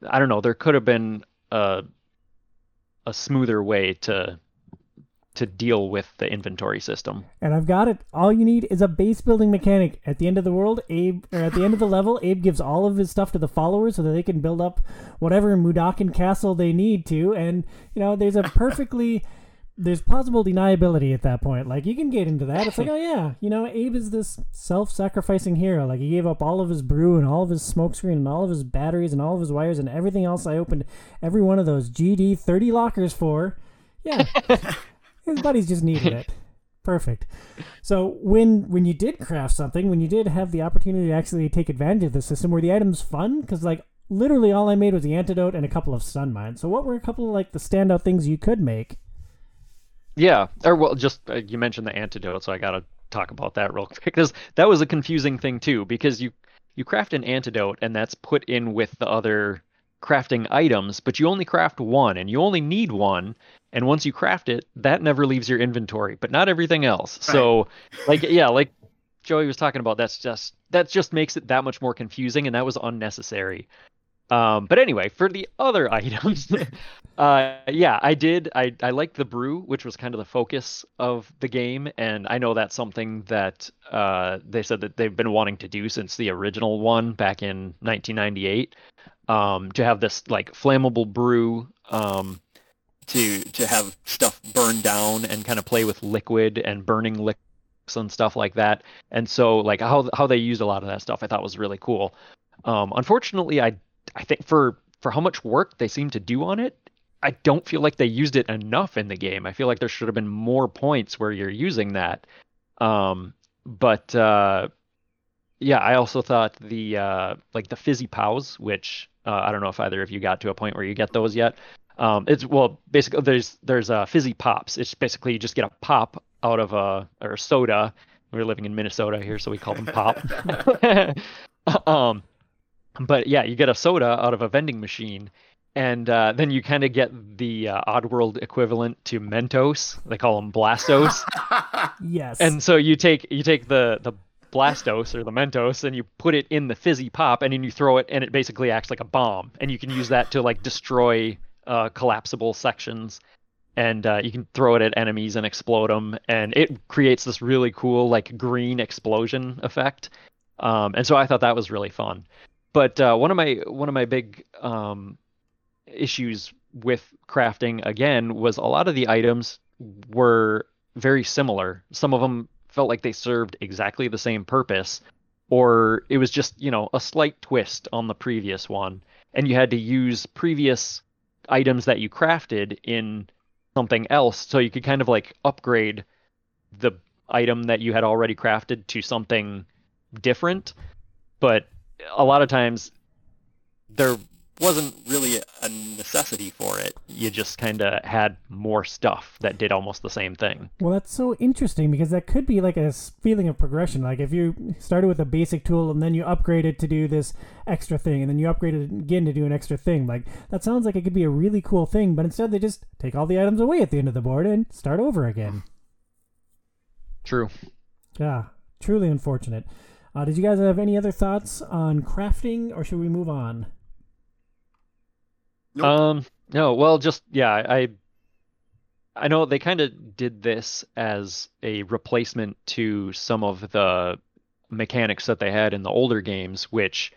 I don't know, there could have been a a smoother way to to deal with the inventory system. and I've got it. All you need is a base building mechanic. At the end of the world, Abe, or at the end of the level, Abe gives all of his stuff to the followers so that they can build up whatever Mudokon castle they need to. And you know, there's a perfectly there's plausible deniability at that point. Like you can get into that. It's like, oh yeah, you know, Abe is this self-sacrificing hero. Like he gave up all of his brew and all of his smokescreen and all of his batteries and all of his wires and everything else I opened every one of those GD 30 lockers for. Yeah. his buddies just needed it. Perfect. So when when you did craft something, when you did have the opportunity to actually take advantage of the system, were the items fun? Because like literally all I made was the antidote and a couple of sun mines. So what were a couple of like the standout things you could make? Yeah, or well, just uh, you mentioned the antidote, so I gotta talk about that real quick because that was a confusing thing too. Because you you craft an antidote and that's put in with the other crafting items, but you only craft one and you only need one. And once you craft it, that never leaves your inventory, but not everything else. So, like, yeah, like Joey was talking about, that's just that just makes it that much more confusing, and that was unnecessary. Um, but anyway, for the other items, uh, yeah, I did. I I liked the brew, which was kind of the focus of the game, and I know that's something that uh, they said that they've been wanting to do since the original one back in 1998. Um, to have this like flammable brew, um, to to have stuff burn down and kind of play with liquid and burning liquids and stuff like that. And so like how how they used a lot of that stuff, I thought was really cool. Um, unfortunately, I I think for for how much work they seem to do on it, I don't feel like they used it enough in the game. I feel like there should have been more points where you're using that. Um, but uh, yeah, I also thought the uh, like the fizzy pows, which uh, I don't know if either of you got to a point where you get those yet. Um, it's well, basically there's there's uh, fizzy pops. It's basically you just get a pop out of a or soda. We're living in Minnesota here, so we call them pop. um, but yeah, you get a soda out of a vending machine, and uh, then you kind of get the uh, Oddworld equivalent to Mentos. They call them Blastos. Yes. and so you take you take the the Blastos or the Mentos and you put it in the fizzy pop, and then you throw it, and it basically acts like a bomb, and you can use that to like destroy uh, collapsible sections. And uh, you can throw it at enemies and explode them, and it creates this really cool like green explosion effect. Um, and so I thought that was really fun. But uh, one of my one of my big um, issues with crafting again was a lot of the items were very similar. Some of them felt like they served exactly the same purpose, or it was just you know a slight twist on the previous one, and you had to use previous items that you crafted in something else so you could kind of like upgrade the item that you had already crafted to something different but a lot of times there wasn't really a necessity for it. You just kind of had more stuff that did almost the same thing. Well, that's so interesting because that could be like a feeling of progression. Like if you started with a basic tool and then you upgraded it to do this extra thing, and then you upgrade it again to do an extra thing. Like that sounds like it could be a really cool thing, but instead they just take all the items away at the end of the board and start over again. True. Yeah, truly unfortunate. Uh, did you guys have any other thoughts on crafting, or should we move on? Nope. Um, no, well, just yeah, I I know they kind of did this as a replacement to some of the mechanics that they had in the older games, which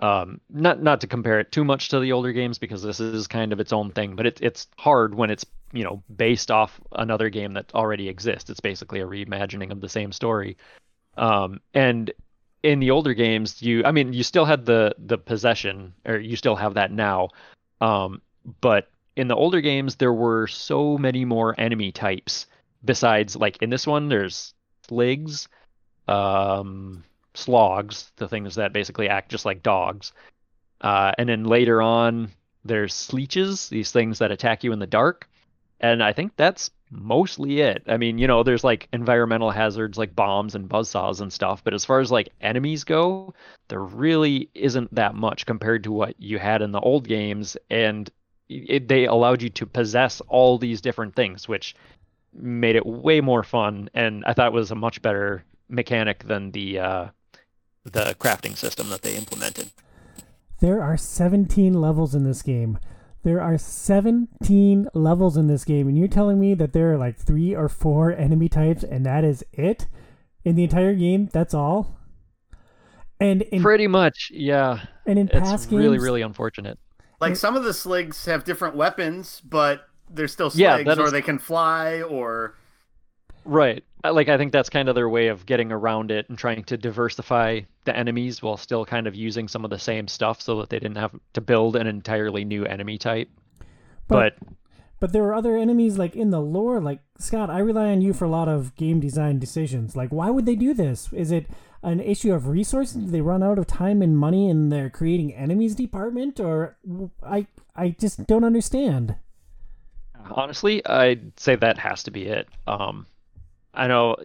um not not to compare it too much to the older games because this is kind of its own thing, but it, it's hard when it's, you know, based off another game that already exists. It's basically a reimagining of the same story. Um, and in the older games, you I mean, you still had the the possession or you still have that now. Um, but in the older games, there were so many more enemy types. Besides, like in this one, there's sligs, um, slogs, the things that basically act just like dogs. Uh, and then later on, there's sleeches, these things that attack you in the dark. And I think that's mostly it. I mean, you know, there's like environmental hazards like bombs and buzzsaws and stuff, but as far as like enemies go, there really isn't that much compared to what you had in the old games. And it, they allowed you to possess all these different things, which made it way more fun. And I thought it was a much better mechanic than the uh, the crafting system that they implemented. There are 17 levels in this game. There are 17 levels in this game, and you're telling me that there are like three or four enemy types, and that is it in the entire game? That's all. And in Pretty much, yeah. and in past It's games, really, really unfortunate. like some of the sligs have different weapons, but they're still Yeah, sligs, that or is- they can fly, or Right. Like I think that's kind of their way of getting around it and trying to diversify the enemies while still kind of using some of the same stuff so that they didn't have to build an entirely new enemy type. But- But, But there were other enemies like in the lore. Like Scott, I rely on you for a lot of game design decisions. Like, why would they do this? Is it an issue of resources? Do they run out of time and money in their creating enemies department, or I I just don't understand. honestly, I'd say that has to be it. Um, I know.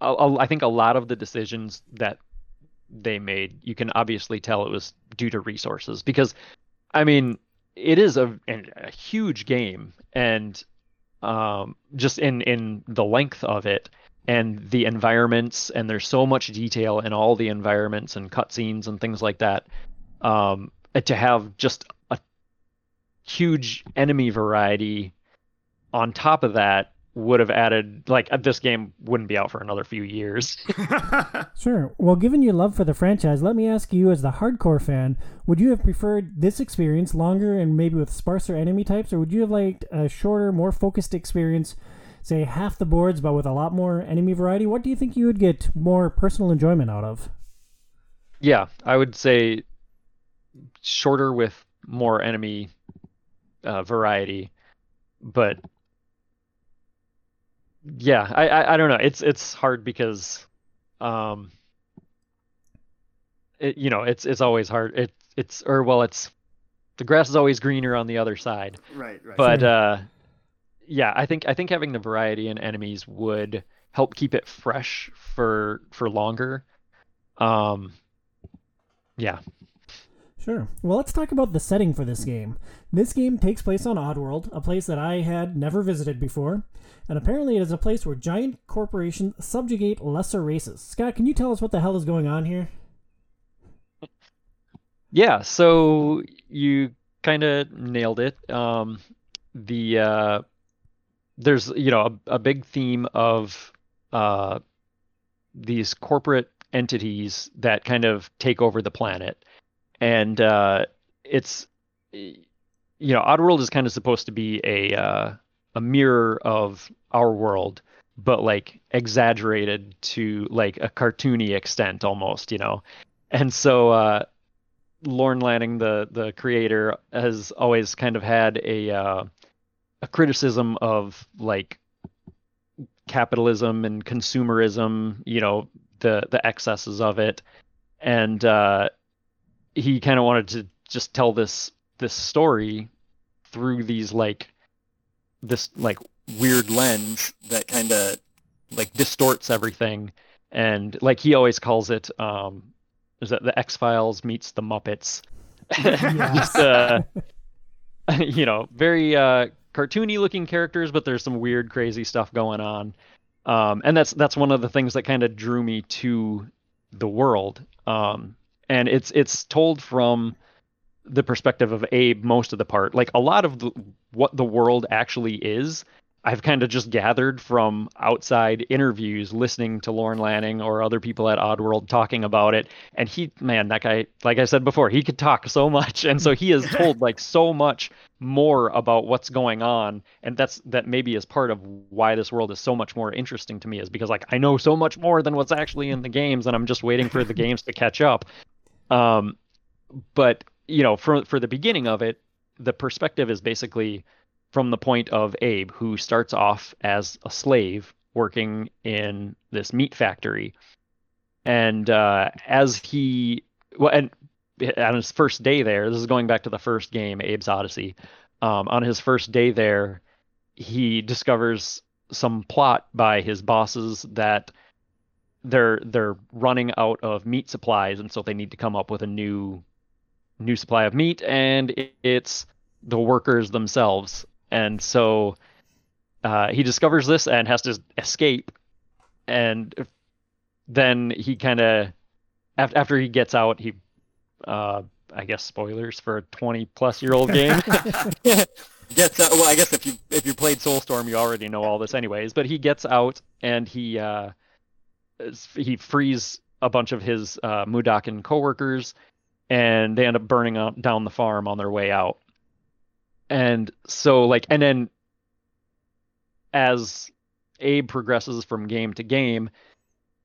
I think a lot of the decisions that they made, you can obviously tell it was due to resources because, I mean, it is a, a huge game and um, just in in the length of it and the environments and there's so much detail in all the environments and cutscenes and things like that. Um, to have just a huge enemy variety on top of that would have added like uh, this game wouldn't be out for another few years. Sure. Well, given your love for the franchise, let me ask you, as the hardcore fan, would you have preferred this experience longer and maybe with sparser enemy types, or would you have liked a shorter, more focused experience, say half the boards but with a lot more enemy variety? What do you think you would get more personal enjoyment out of? yeah, I would say shorter with more enemy uh, variety, but yeah, I, I I don't know. It's it's hard because um it you know, it's it's always hard. It it's or well, it's the grass is always greener on the other side. right, right. but uh yeah i think i think having the variety in enemies would help keep it fresh for for longer um yeah Sure. Well, let's talk about the setting for this game. This game takes place on Oddworld, a place that I had never visited before, and apparently it is a place where giant corporations subjugate lesser races. Scott, can you tell us what the hell is going on here? yeah so you kind of nailed it um the uh there's you know a, a big theme of uh these corporate entities that kind of take over the planet and uh it's you know Oddworld is kind of supposed to be a uh a mirror of our world but like exaggerated to like a cartoony extent almost you know? And so uh Lorne Lanning, the the creator, has always kind of had a uh, a criticism of like capitalism and consumerism, you know, the the excesses of it, and uh, he kind of wanted to just tell this this story through these like this like weird lens that kind of like distorts everything. And like he always calls it um is that the x-files meets the muppets. Just uh you know very uh cartoony looking characters but there's some weird crazy stuff going on. Um and that's that's one of the things that kind of drew me to the world. Um and it's it's told from the perspective of Abe most of the part. Like a lot of the, what the world actually is, I've kind of just gathered from outside interviews, listening to Lorne Lanning or other people at Oddworld talking about it. And he, man, that guy, like I said before, he could talk so much, and so he has told like so much more about what's going on, and that's that maybe is part of why this world is so much more interesting to me is because like I know so much more than what's actually in the games, and I'm just waiting for the games to catch up. Um, but you know, for for the beginning of it, the perspective is basically from the point of Abe, who starts off as a slave working in this meat factory, and uh, as he well, and on his first day there, this is going back to the first game, Abe's Odyssey. Um, on his first day there, he discovers some plot by his bosses that they're they're running out of meat supplies, and so they need to come up with a new new supply of meat, and it's the workers themselves. And so uh, he discovers this and has to escape, and then he kind of after after he gets out, he uh, I guess spoilers for a 20 plus year old game. gets out, well, I guess if you if you played Soulstorm, you already know all this anyways. But he gets out and he uh, he frees a bunch of his uh, Mudokon coworkers, and they end up burning up, down the farm on their way out. And so, like, and then as Abe progresses from game to game,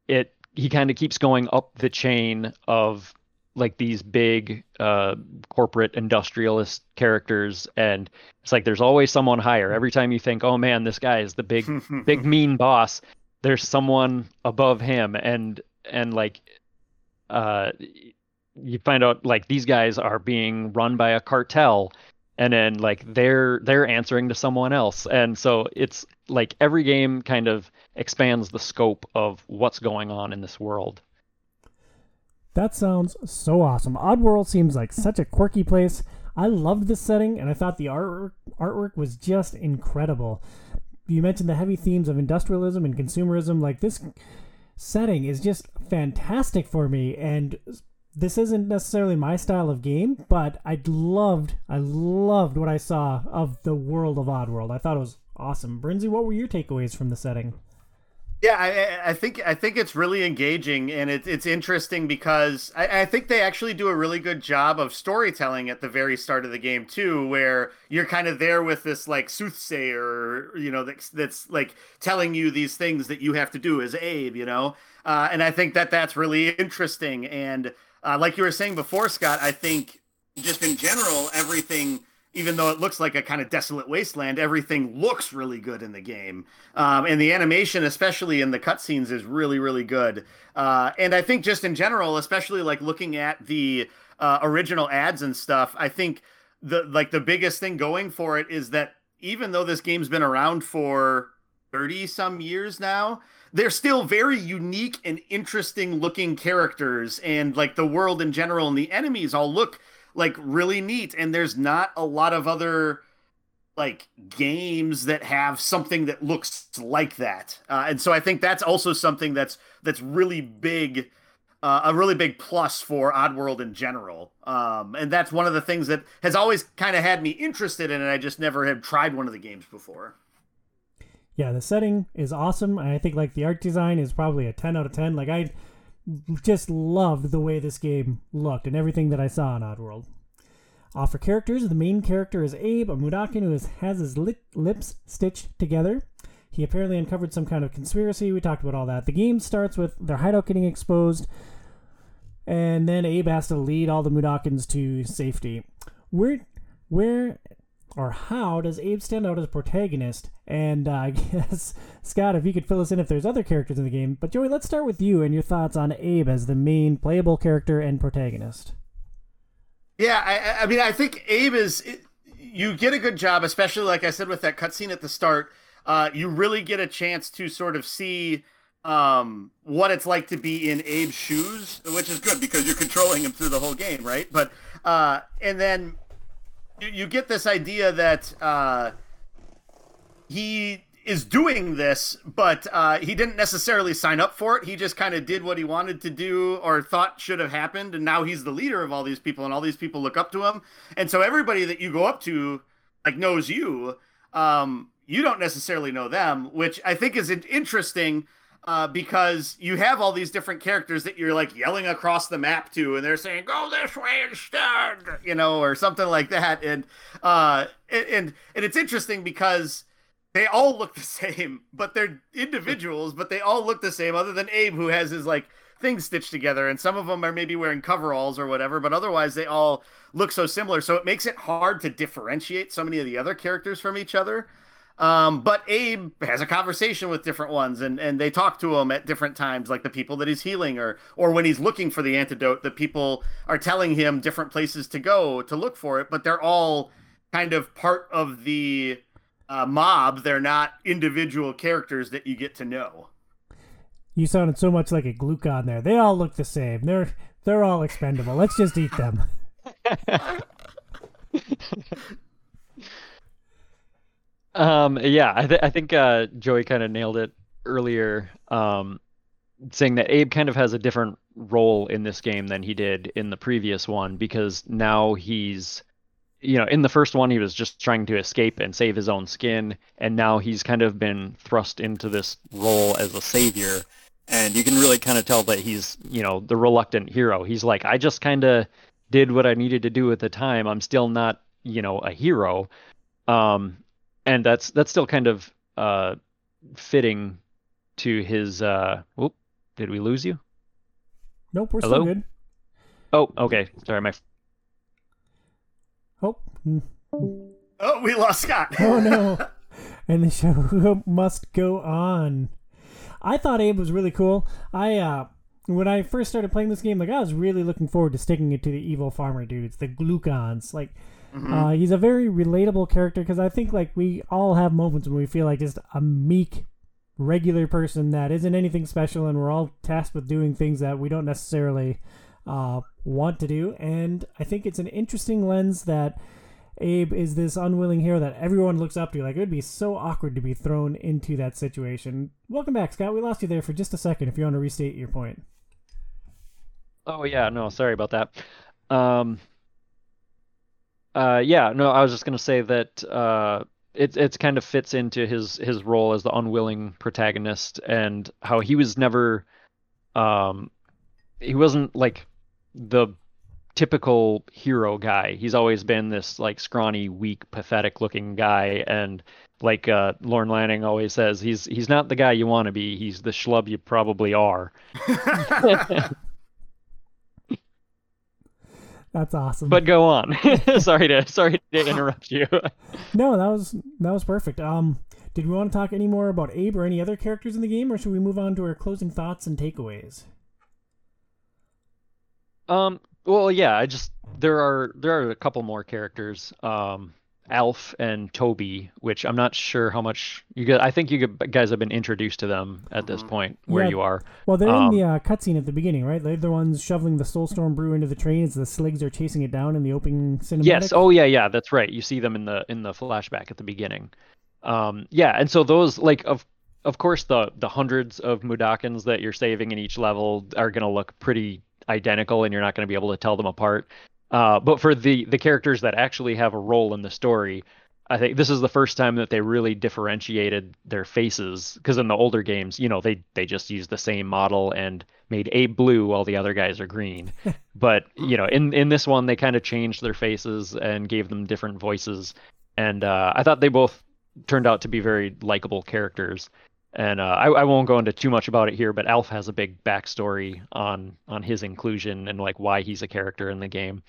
it he kind of keeps going up the chain of like these big uh, corporate industrialist characters and it's like there's always someone higher every time you think oh man this guy is the big big mean boss there's someone above him and and like uh you find out like these guys are being run by a cartel and then like they're they're answering to someone else. And so it's like every game kind of expands the scope of what's going on in this world. That sounds so awesome. Oddworld seems like such a quirky place. I loved this setting and i thought the artwork artwork was just incredible you mentioned the heavy themes of industrialism and consumerism like this setting is just fantastic for me and this isn't necessarily my style of game, but I loved, I loved what I saw of the world of Oddworld. I thought it was awesome. Brinzy, what were your takeaways from the setting? Yeah, I, I think I think it's really engaging and it's it's interesting because I, I think they actually do a really good job of storytelling at the very start of the game too, where you're kind of there with this like soothsayer, you know, that's that's like telling you these things that you have to do as Abe, you know, uh, and I think that that's really interesting and uh, like you were saying before, Scott, I think just in general, everything, even though it looks like a kind of desolate wasteland, everything looks really good in the game. Um, and the animation, especially in the cutscenes, is really, really good. Uh, and I think just in general, especially like looking at the uh, original ads and stuff, I think the like the biggest thing going for it is that even though this game's been around for 30 some years now, they're still very unique and interesting looking characters and like the world in general and the enemies all look like really neat and there's not a lot of other like games that have something that looks like that uh, and so i think that's also something that's that's really big uh, a really big plus for oddworld in general um, and that's one of the things that has always kind of had me interested in it i just never have tried one of the games before yeah, the setting is awesome. I think like the art design is probably a 10 out of 10. Like I just loved the way this game looked and everything that I saw in Oddworld. Uh, for characters, the main character is Abe, a Mudokon who has his lips stitched together. He apparently uncovered some kind of conspiracy. We talked about all that. The game starts with their hideout getting exposed, and then Abe has to lead all the Mudokons to safety. Where, where or how does Abe stand out as protagonist? And uh, I guess, Scott, if you could fill us in if there's other characters in the game. But Joey, let's start with you and your thoughts on Abe as the main playable character and protagonist. Yeah, I, I mean, I think Abe is you get a good job, especially like I said with that cutscene at the start. Uh, you really get a chance to sort of see um, what it's like to be in Abe's shoes, which is good because you're controlling him through the whole game, right? But uh, and then you, you get this idea that uh, he is doing this, but uh, he didn't necessarily sign up for it. He just kind of did what he wanted to do or thought should have happened, and now he's the leader of all these people, and all these people look up to him. And so everybody that you go up to, like, knows you. Um, you don't necessarily know them, which I think is interesting. Uh, because you have all these different characters that you're like yelling across the map to, and they're saying "Go this way instead," you know, or something like that. And uh, and and it's interesting because they all look the same, but they're individuals, but they all look the same, other than Abe, who has his like things stitched together, and some of them are maybe wearing coveralls or whatever, but otherwise they all look so similar. So it makes it hard to differentiate so many of the other characters from each other. Um, but Abe has a conversation with different ones, and, and they talk to him at different times, like the people that he's healing, or or when he's looking for the antidote, the people are telling him different places to go to look for it. But they're all kind of part of the uh, mob. They're not individual characters that you get to know. You sounded so much like a Glukkon there. They all look the same. They're they're all expendable. Let's just eat them. um, yeah, I, th- I think uh, Joey kind of nailed it earlier, um, saying that Abe kind of has a different role in this game than he did in the previous one because now he's you know, in the first one, he was just trying to escape and save his own skin, and now he's kind of been thrust into this role as a savior. And you can really kind of tell that he's, you know, the reluctant hero. He's like, I just kind of did what I needed to do at the time. I'm still not, you know, a hero. Um, and that's that's still kind of uh, fitting to his. Uh, whoop, did we lose you? Nope, we're Hello? still good. Oh, okay. Sorry, my Oh. Oh, we lost Scott. oh no. And the show must go on. I thought Abe was really cool. I uh when I first started playing this game, like I was really looking forward to sticking it to the evil farmer dudes, the Glukkons. Like mm-hmm. uh, he's a very relatable character because I think like we all have moments when we feel like just a meek, regular person that isn't anything special, and we're all tasked with doing things that we don't necessarily uh, want to do. And I think it's an interesting lens that Abe is this unwilling hero that everyone looks up to. Like, it would be so awkward to be thrown into that situation. Welcome back, Scott. We lost you there for just a second if you want to restate your point. Oh, yeah. No, sorry about that. Um, uh, yeah, no, I was just going to say that. Uh, it it's kind of fits into his his role as the unwilling protagonist and how he was never um he wasn't like the typical hero guy. He's always been this like scrawny, weak, pathetic looking guy and like uh, Lorne Lanning always says, he's he's not the guy you want to be. He's the schlub you probably are. That's awesome. But go on. sorry to sorry to interrupt you. no, that was that was perfect. Um, did we want to talk any more about Abe or any other characters in the game, or should we move on to our closing thoughts and takeaways? Um. Well, yeah. I just there are there are a couple more characters. Um, Alf and Toby, which I'm not sure how much you guys. I think you guys have been introduced to them at this mm-hmm. point where yeah. you are. Well, they're um, in the uh, cutscene at the beginning, right? They're the ones shoveling the Soulstorm brew into the train as the Sligs are chasing it down in the opening cinematic. Yes. Oh, yeah, yeah. That's right. You see them in the in the flashback at the beginning. Um, yeah, and so those like of of course the the hundreds of Mudokons that you're saving in each level are going to look pretty identical and you're not going to be able to tell them apart. Uh, but for the the characters that actually have a role in the story, I think this is the first time that they really differentiated their faces. Because in the older games, you know, they they just used the same model and made Abe blue while the other guys are green. but you know, in in this one, they kind of changed their faces and gave them different voices. And uh, I thought they both turned out to be very likable characters. And uh, I, I, won't go into too much about it here, but Alf has a big backstory on on his inclusion and like why he's a character in the game.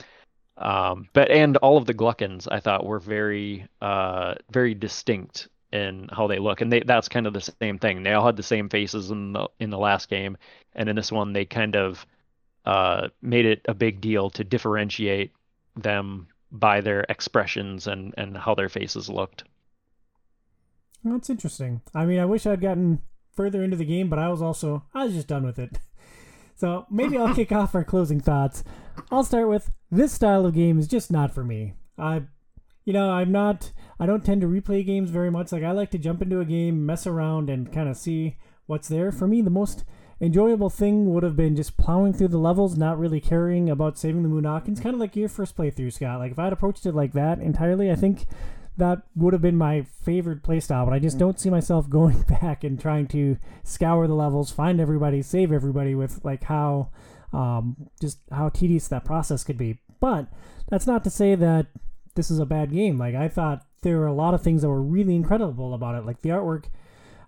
Um, but and all of the Glukkons I thought were very uh, very distinct in how they look, and they, that's kind of the same thing. They all had the same faces in the in the last game, and in this one they kind of uh, made it a big deal to differentiate them by their expressions and and how their faces looked. That's interesting. I mean, I wish I'd gotten further into the game, but I was also I was just done with it. So maybe I'll kick off our closing thoughts. I'll start with this style of game is just not for me. I, you know, I'm not. I don't tend to replay games very much. Like I like to jump into a game, mess around, and kind of see what's there. For me, the most enjoyable thing would have been just plowing through the levels, not really caring about saving the Mudokons. Kind of like your first playthrough, Scott. Like if I'd approached it like that entirely, I think that would have been my favorite playstyle, but I just don't see myself going back and trying to scour the levels, find everybody, save everybody with like how um, just how tedious that process could be. But that's not to say that this is a bad game. Like I thought there were a lot of things that were really incredible about it. Like the artwork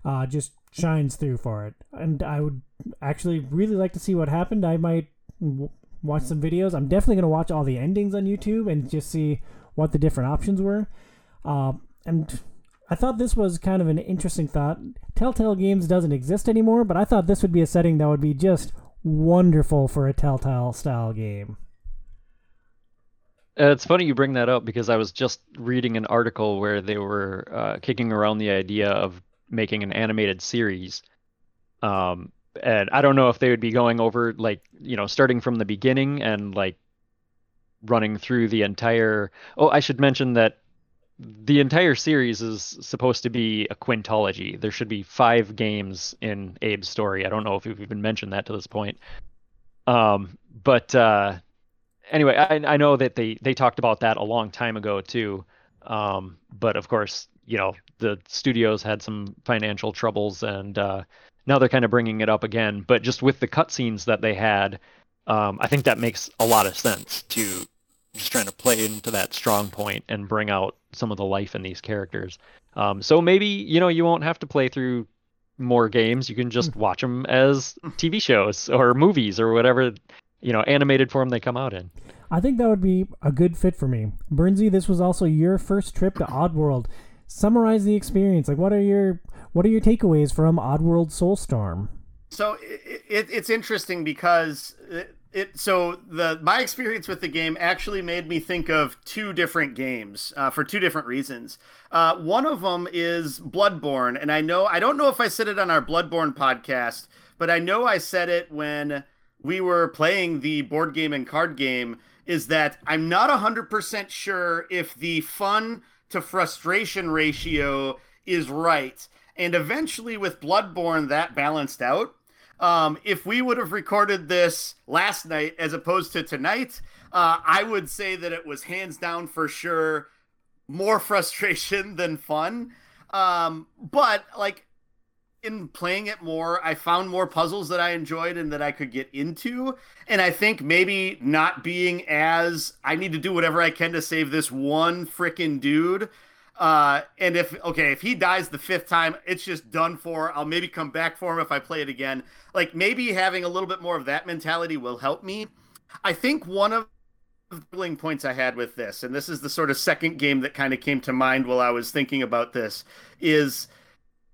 uh, just shines through for it, and I would actually really like to see what happened. I might w- watch some videos. I'm definitely gonna watch all the endings on YouTube and just see what the different options were. Uh, and I thought this was kind of an interesting thought. Telltale Games doesn't exist anymore, but I thought this would be a setting that would be just wonderful for a Telltale style game. Uh, it's funny you bring that up because I was just reading an article where they were uh, kicking around the idea of making an animated series. Um, and I don't know if they would be going over like you know starting from the beginning and like running through the entire. Oh, I should mention that the entire series is supposed to be a quintology. There should be five games in Abe's story. I don't know if you've even mentioned that to this point. Um, but uh, anyway, I, I know that they they talked about that a long time ago too. Um, but of course, you know the studios had some financial troubles, and uh, now they're kind of bringing it up again. But just with the cutscenes that they had, um, I think that makes a lot of sense to just trying to play into that strong point and bring out some of the life in these characters. Um, so maybe you know you won't have to play through more games. You can just Hmm. watch them as TV shows or movies or whatever you know animated form they come out in. I think that would be a good fit for me. Burnsy, this was also your first trip to Oddworld. Summarize the experience. Like, what are your what are your takeaways from Oddworld Soulstorm? So it, it, it's interesting because it, so the my experience with the game actually made me think of two different games uh, for two different reasons. Uh, one of them is Bloodborne, and I know I don't know if I said it on our Bloodborne podcast, but I know I said it when we were playing the board game and card game. Is that I'm not hundred percent sure if the fun to frustration ratio is right. And eventually, with Bloodborne, that balanced out. Um, if we would have recorded this last night as opposed to tonight, uh, I would say that it was hands down for sure more frustration than fun. Um, but like in playing it more, I found more puzzles that I enjoyed and that I could get into. And I think maybe not being as I need to do whatever I can to save this one freaking dude. Uh, and if okay, if he dies the fifth time, it's just done for. I'll maybe come back for him if I play it again. Like maybe having a little bit more of that mentality will help me. I think one of the points I had with this, and this is the sort of second game that kind of came to mind while I was thinking about this, is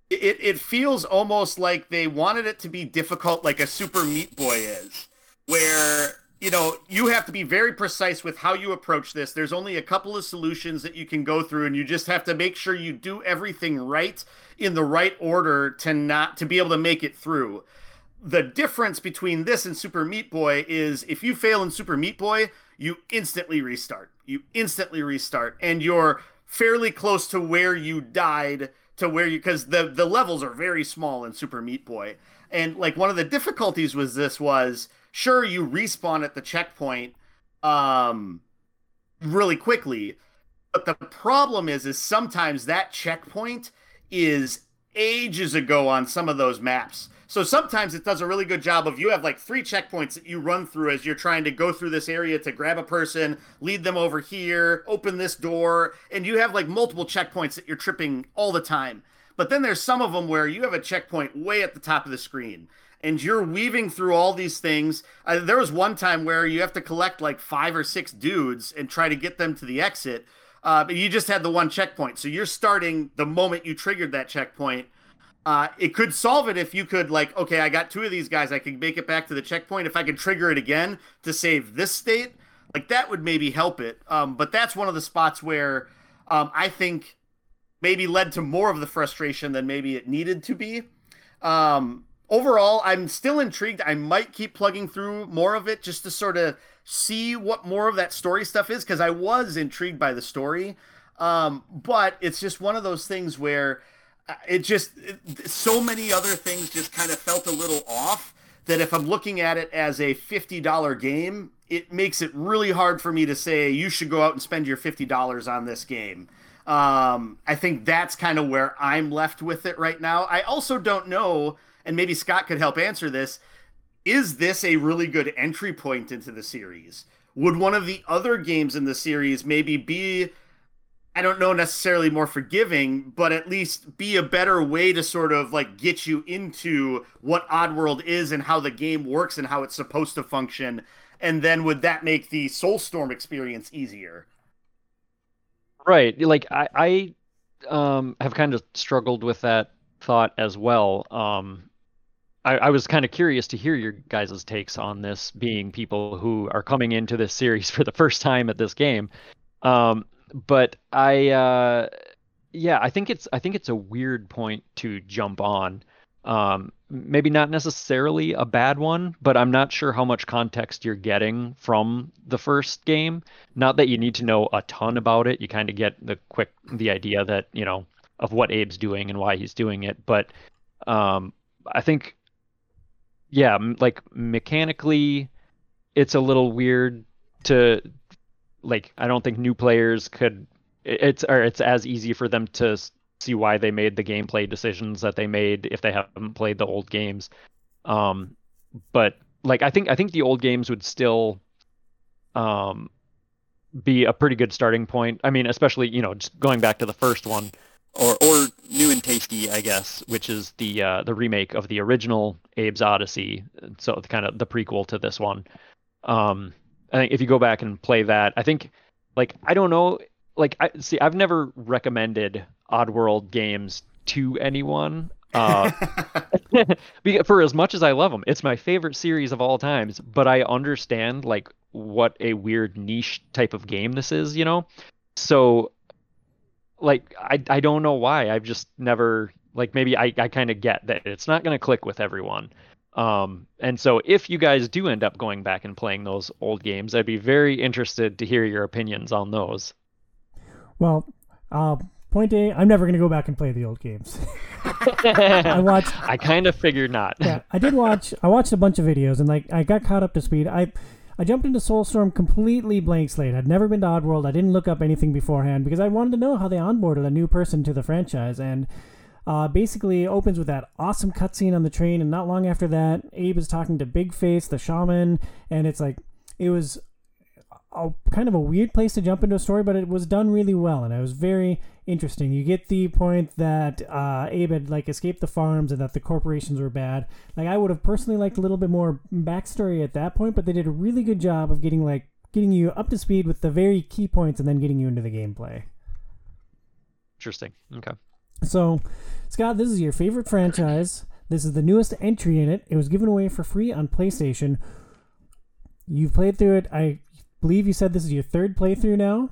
it, it feels almost like they wanted it to be difficult like a Super Meat Boy is, where you know you have to be very precise with how you approach this. There's only a couple of solutions that you can go through, and you just have to make sure you do everything right in the right order to not to be able to make it through. The difference between this and Super Meat Boy is if you fail in Super Meat Boy, you instantly restart. You instantly restart, and you're fairly close to where you died to where you because the the levels are very small in Super Meat Boy. And like one of the difficulties was this was sure you respawn at the checkpoint um really quickly, but the problem is is sometimes that checkpoint is ages ago on some of those maps. So sometimes it does a really good job of you have like three checkpoints that you run through as you're trying to go through this area to grab a person, lead them over here, open this door, and you have like multiple checkpoints that you're tripping all the time. But then there's some of them where you have a checkpoint way at the top of the screen and you're weaving through all these things. Uh, there was one time where you have to collect like five or six dudes and try to get them to the exit. Uh, but you just had the one checkpoint. So you're starting the moment you triggered that checkpoint. Uh, it could solve it if you could like, okay, I got two of these guys. I can make it back to the checkpoint. If I could trigger it again to save this state, like that would maybe help it. Um, but that's one of the spots where um, I think maybe led to more of the frustration than maybe it needed to be. Um, overall, I'm still intrigued. I might keep plugging through more of it just to sort of see what more of that story stuff is because I was intrigued by the story. Um, but it's just one of those things where uh, it just it, so many other things just kind of felt a little off that if I'm looking at it as a $50 game, it makes it really hard for me to say you should go out and spend your $50 on this game. Um, I think that's kind of where I'm left with it right now. I also don't know, and maybe Scott could help answer this. Is this a really good entry point into the series? Would one of the other games in the series maybe be I don't know necessarily more forgiving, but at least be a better way to sort of like get you into what Oddworld is and how the game works and how it's supposed to function. And then would that make the Soulstorm experience easier? Right. Like I, I um, have kind of struggled with that thought as well. Um, I, I was kind of curious to hear your guys' takes on this, being people who are coming into this series for the first time at this game. Um, but I, uh, yeah, I think it's I think it's a weird point to jump on. Um, maybe not necessarily a bad one, but I'm not sure how much context you're getting from the first game. Not that you need to know a ton about it. You kind of get the quick the idea that you know of what Abe's doing and why he's doing it. But um, I think, yeah, like mechanically, it's a little weird to like. I don't think new players could. It's or it's as easy for them to see why they made the gameplay decisions that they made if they haven't played the old games. Um, but like I think I think the old games would still um, be a pretty good starting point. I mean, especially you know just going back to the first one, or or new and tasty, I guess, which is the uh, the remake of the original Abe's Odyssey. So kind of the prequel to this one. Um, I think if you go back and play that, I think like I don't know like I see I've never recommended Oddworld games to anyone. Uh, for as much as I love them, it's my favorite series of all times. But I understand like what a weird niche type of game this is, you know. So, like, I I don't know why. I've just never like maybe I I kind of get that it's not gonna click with everyone. Um, and so if you guys do end up going back and playing those old games, I'd be very interested to hear your opinions on those. Well, uh, point A, I'm never going to go back and play the old games. I watched. I kind of figured not. yeah, I did watch. I watched a bunch of videos and like I got caught up to speed. I I jumped into Soulstorm completely blank slate. I'd never been to Oddworld. I didn't look up anything beforehand because I wanted to know how they onboarded a new person to the franchise. And uh, basically, opens with that awesome cutscene on the train, and not long after that, Abe is talking to Big Face, the shaman, and it's like it was a kind of a weird place to jump into a story, but it was done really well, and I was very interesting. You get the point that uh, Abe had like escaped the farms and that the corporations were bad. Like I would have personally liked a little bit more backstory at that point, but they did a really good job of getting like getting you up to speed with the very key points and then getting you into the gameplay. Interesting. Okay. So, Scott, this is your favorite franchise. This is the newest entry in it. It was given away for free on PlayStation. You've played through it. I believe you said this is your third playthrough now.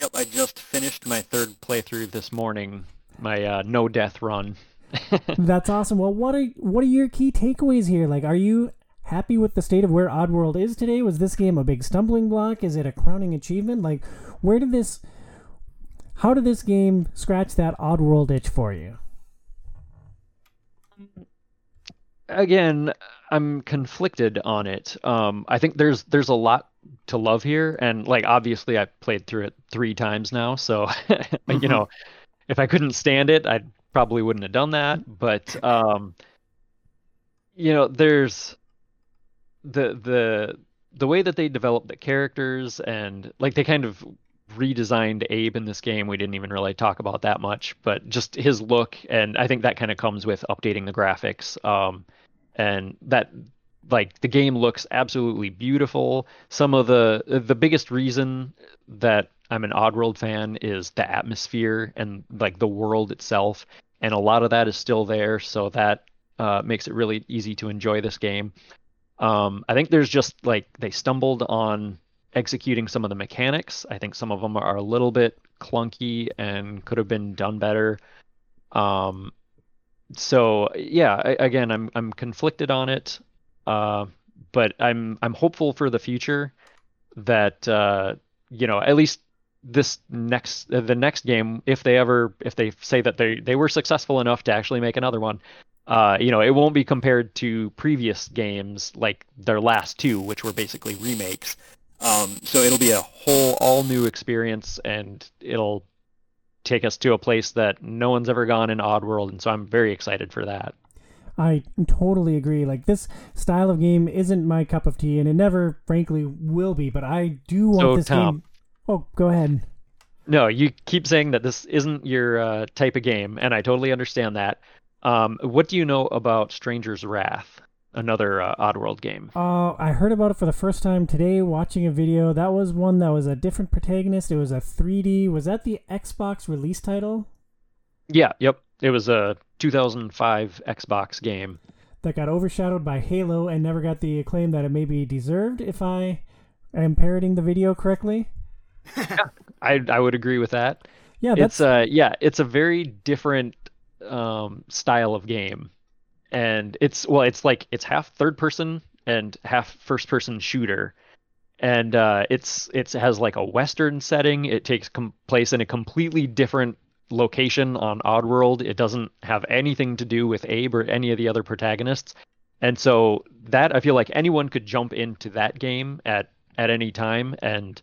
Yep, I just finished my third playthrough this morning. My uh, no death run. That's awesome. Well, what are what are your key takeaways here? Like, are you happy with the state of where Oddworld is today? Was this game a big stumbling block? Is it a crowning achievement? Like, where did this? How did this game scratch that Oddworld itch for you? Again, I'm conflicted on it. Um, I think there's there's a lot to love here and like obviously i played through it three times now so mm-hmm. you know if i couldn't stand it i probably wouldn't have done that but um you know there's the the the way that they develop the characters and like they kind of redesigned Abe in this game. We didn't even really talk about that much, but just his look and I think that kind of comes with updating the graphics. Um, and that like the game looks absolutely beautiful. Some of the the biggest reason that I'm an Oddworld fan is the atmosphere and like the world itself, and a lot of that is still there, so that uh, makes it really easy to enjoy this game. Um, I think there's just like they stumbled on executing some of the mechanics. I think some of them are a little bit clunky and could have been done better. Um, so yeah, I, again, I'm I'm conflicted on it, uh, but I'm I'm hopeful for the future that uh, you know at least this next uh, the next game if they ever if they say that they they were successful enough to actually make another one uh, you know, it won't be compared to previous games like their last two, which were basically remakes. Um, so it'll be a whole, all new experience, and it'll take us to a place that no one's ever gone in Oddworld, and so I'm very excited for that. I totally agree. Like this style of game isn't my cup of tea, and it never, frankly, will be. But I do want So, this Tom. game. Oh, go ahead. No, you keep saying that this isn't your uh, type of game, and I totally understand that. Um, what do you know about Stranger's Wrath, another uh, Oddworld game? Uh, I heard about it for the first time today watching a video. That was one that was a different protagonist. It was a 3D. Was that the Xbox release title Yeah, yep. It was a 2005 Xbox game. that got overshadowed by Halo and never got the acclaim that it maybe deserved, if I am parroting the video correctly? I I would agree with that. Yeah, that's it's uh yeah it's a very different um style of game and it's well it's like it's half third person and half first person shooter. And uh it's it's it has like a western setting. It takes com- place in a completely different location on oddworld it doesn't have anything to do with abe or any of the other protagonists. And so that i feel like anyone could jump into that game at at any time. And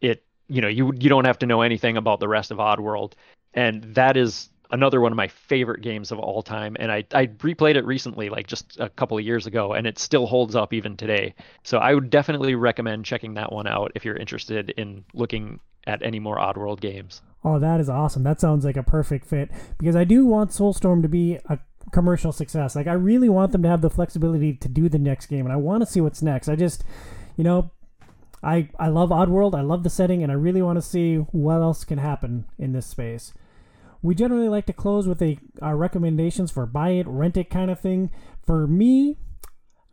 it you know you you don't have to know anything about the rest of Oddworld, and that is another one of my favorite games of all time. And I I replayed it recently, like just a couple of years ago, and it still holds up even today. So I would definitely recommend checking that one out if you're interested in looking at any more Oddworld games. Oh, that is awesome. That sounds like a perfect fit because I do want Soulstorm to be a commercial success. Like I really want them to have the flexibility to do the next game and I want to see what's next. I just, you know, I I love Oddworld. I love the setting and I really want to see what else can happen in this space. We generally like to close with a our recommendations for buy it, rent it kind of thing. For me,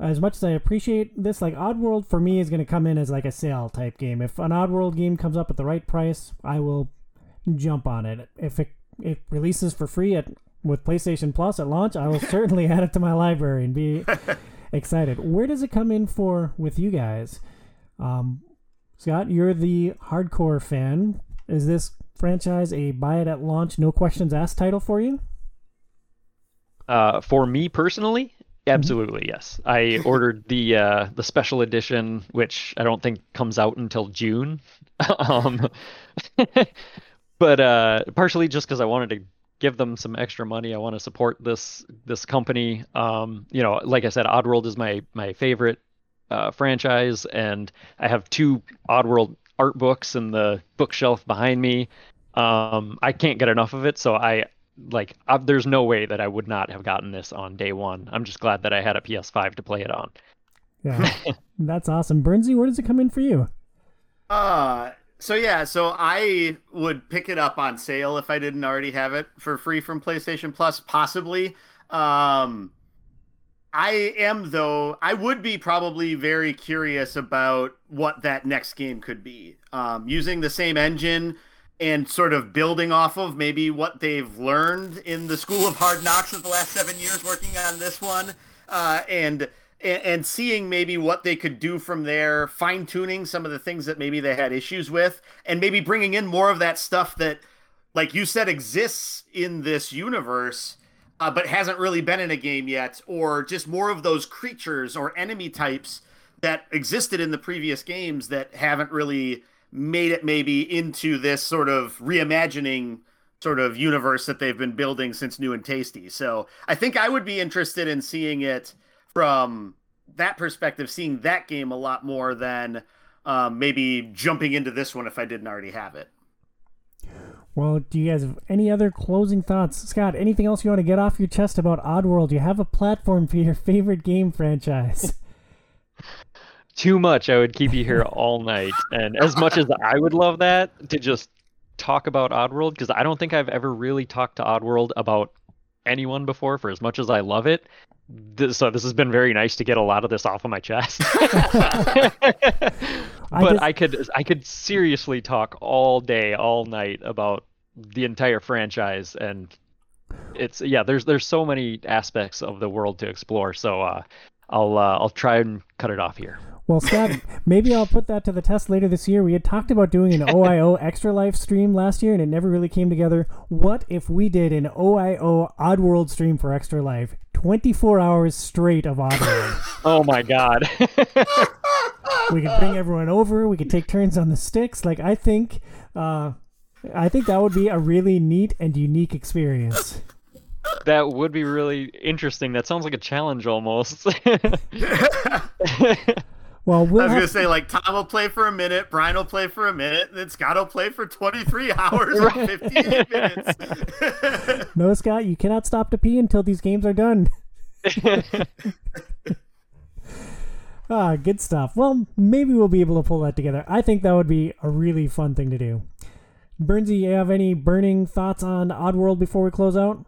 as much as I appreciate this, like Oddworld for me is going to come in as like a sale type game. If an Oddworld game comes up at the right price, I will jump on it. If it it releases for free at with PlayStation Plus at launch, I will certainly add it to my library and be excited. Where does it come in for with you guys? Um, Scott, you're the hardcore fan. Is this franchise a buy it at launch, no questions asked title for you? Uh, for me personally, absolutely yes. I ordered the uh, the special edition, which I don't think comes out until June. um, but uh, partially just because I wanted to give them some extra money. I want to support this this company. Um, you know, like I said, Oddworld is my my favorite uh, franchise, and I have two Oddworld art books in the bookshelf behind me. Um, I can't get enough of it, so I like uh, there's no way that I would not have gotten this on day one. I'm just glad that I had a PS5 to play it on. Yeah, that's awesome. Bernsey, where does it come in for you? Uh so yeah, so I would pick it up on sale if I didn't already have it for free from PlayStation Plus, possibly. Um I am though I would be probably very curious about what that next game could be. Um using the same engine and sort of building off of maybe what they've learned in the School of Hard Knocks of the last seven years working on this one, uh, and and seeing maybe what they could do from there, fine tuning some of the things that maybe they had issues with, and maybe bringing in more of that stuff that, like you said, exists in this universe. Uh, but hasn't really been in a game yet, or just more of those creatures or enemy types that existed in the previous games that haven't really made it maybe into this sort of reimagining sort of universe that they've been building since New and Tasty. So I think I would be interested in seeing it from that perspective, seeing that game a lot more than um, maybe jumping into this one if I didn't already have it. Well, do you guys have any other closing thoughts? Scott, anything else you want to get off your chest about Oddworld? You have a platform for your favorite game franchise. Too much, I would keep you here all night. And as much as I would love that to just talk about Oddworld, because I don't think I've ever really talked to Oddworld about anyone before. For as much as I love it, this, so this has been very nice to get a lot of this off of my chest. I but just- I could I could seriously talk all day, all night about the entire franchise, and it's yeah. There's there's so many aspects of the world to explore. So uh, I'll uh, I'll try and cut it off here. Well, Scott, maybe I'll put that to the test later this year. We had talked about doing an OIO Extra Life stream last year, and it never really came together. What if we did an OIO Oddworld stream for Extra Life? 24 hours straight of Oddworld. Oh my god. we could bring everyone over. We could take turns on the sticks. Like, I think, uh, I think that would be a really neat and unique experience. that would be really interesting. That sounds like a challenge almost. Well, I we'll was gonna say like Tom will play for a minute, Brian will play for a minute, and then Scott will play for 23 hours and 15 minutes. no, Scott, you cannot stop to pee until these games are done. Ah, good stuff. Well, maybe we'll be able to pull that together. I think that would be a really fun thing to do. Bernsey, you have any burning thoughts on Oddworld before we close out?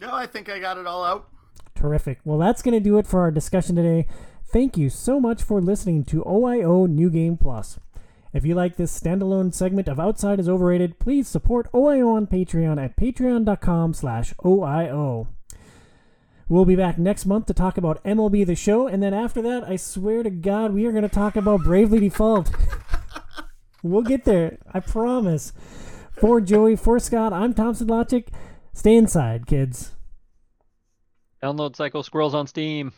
no, I think I got it all out. Terrific. Well, that's going to do it for our discussion today. Thank you so much for listening to OIO New Game Plus. If you like this standalone segment of Outside is Overrated, please support OIO on Patreon at patreon.com slash OIO. We'll be back next month to talk about MLB The Show, and then after that, I swear to God, we are going to talk about Bravely Default. we'll get there, I promise. For Joey, for Scott, I'm Thompson Logic. Stay inside, kids. Download Psycho Squirrels on Steam.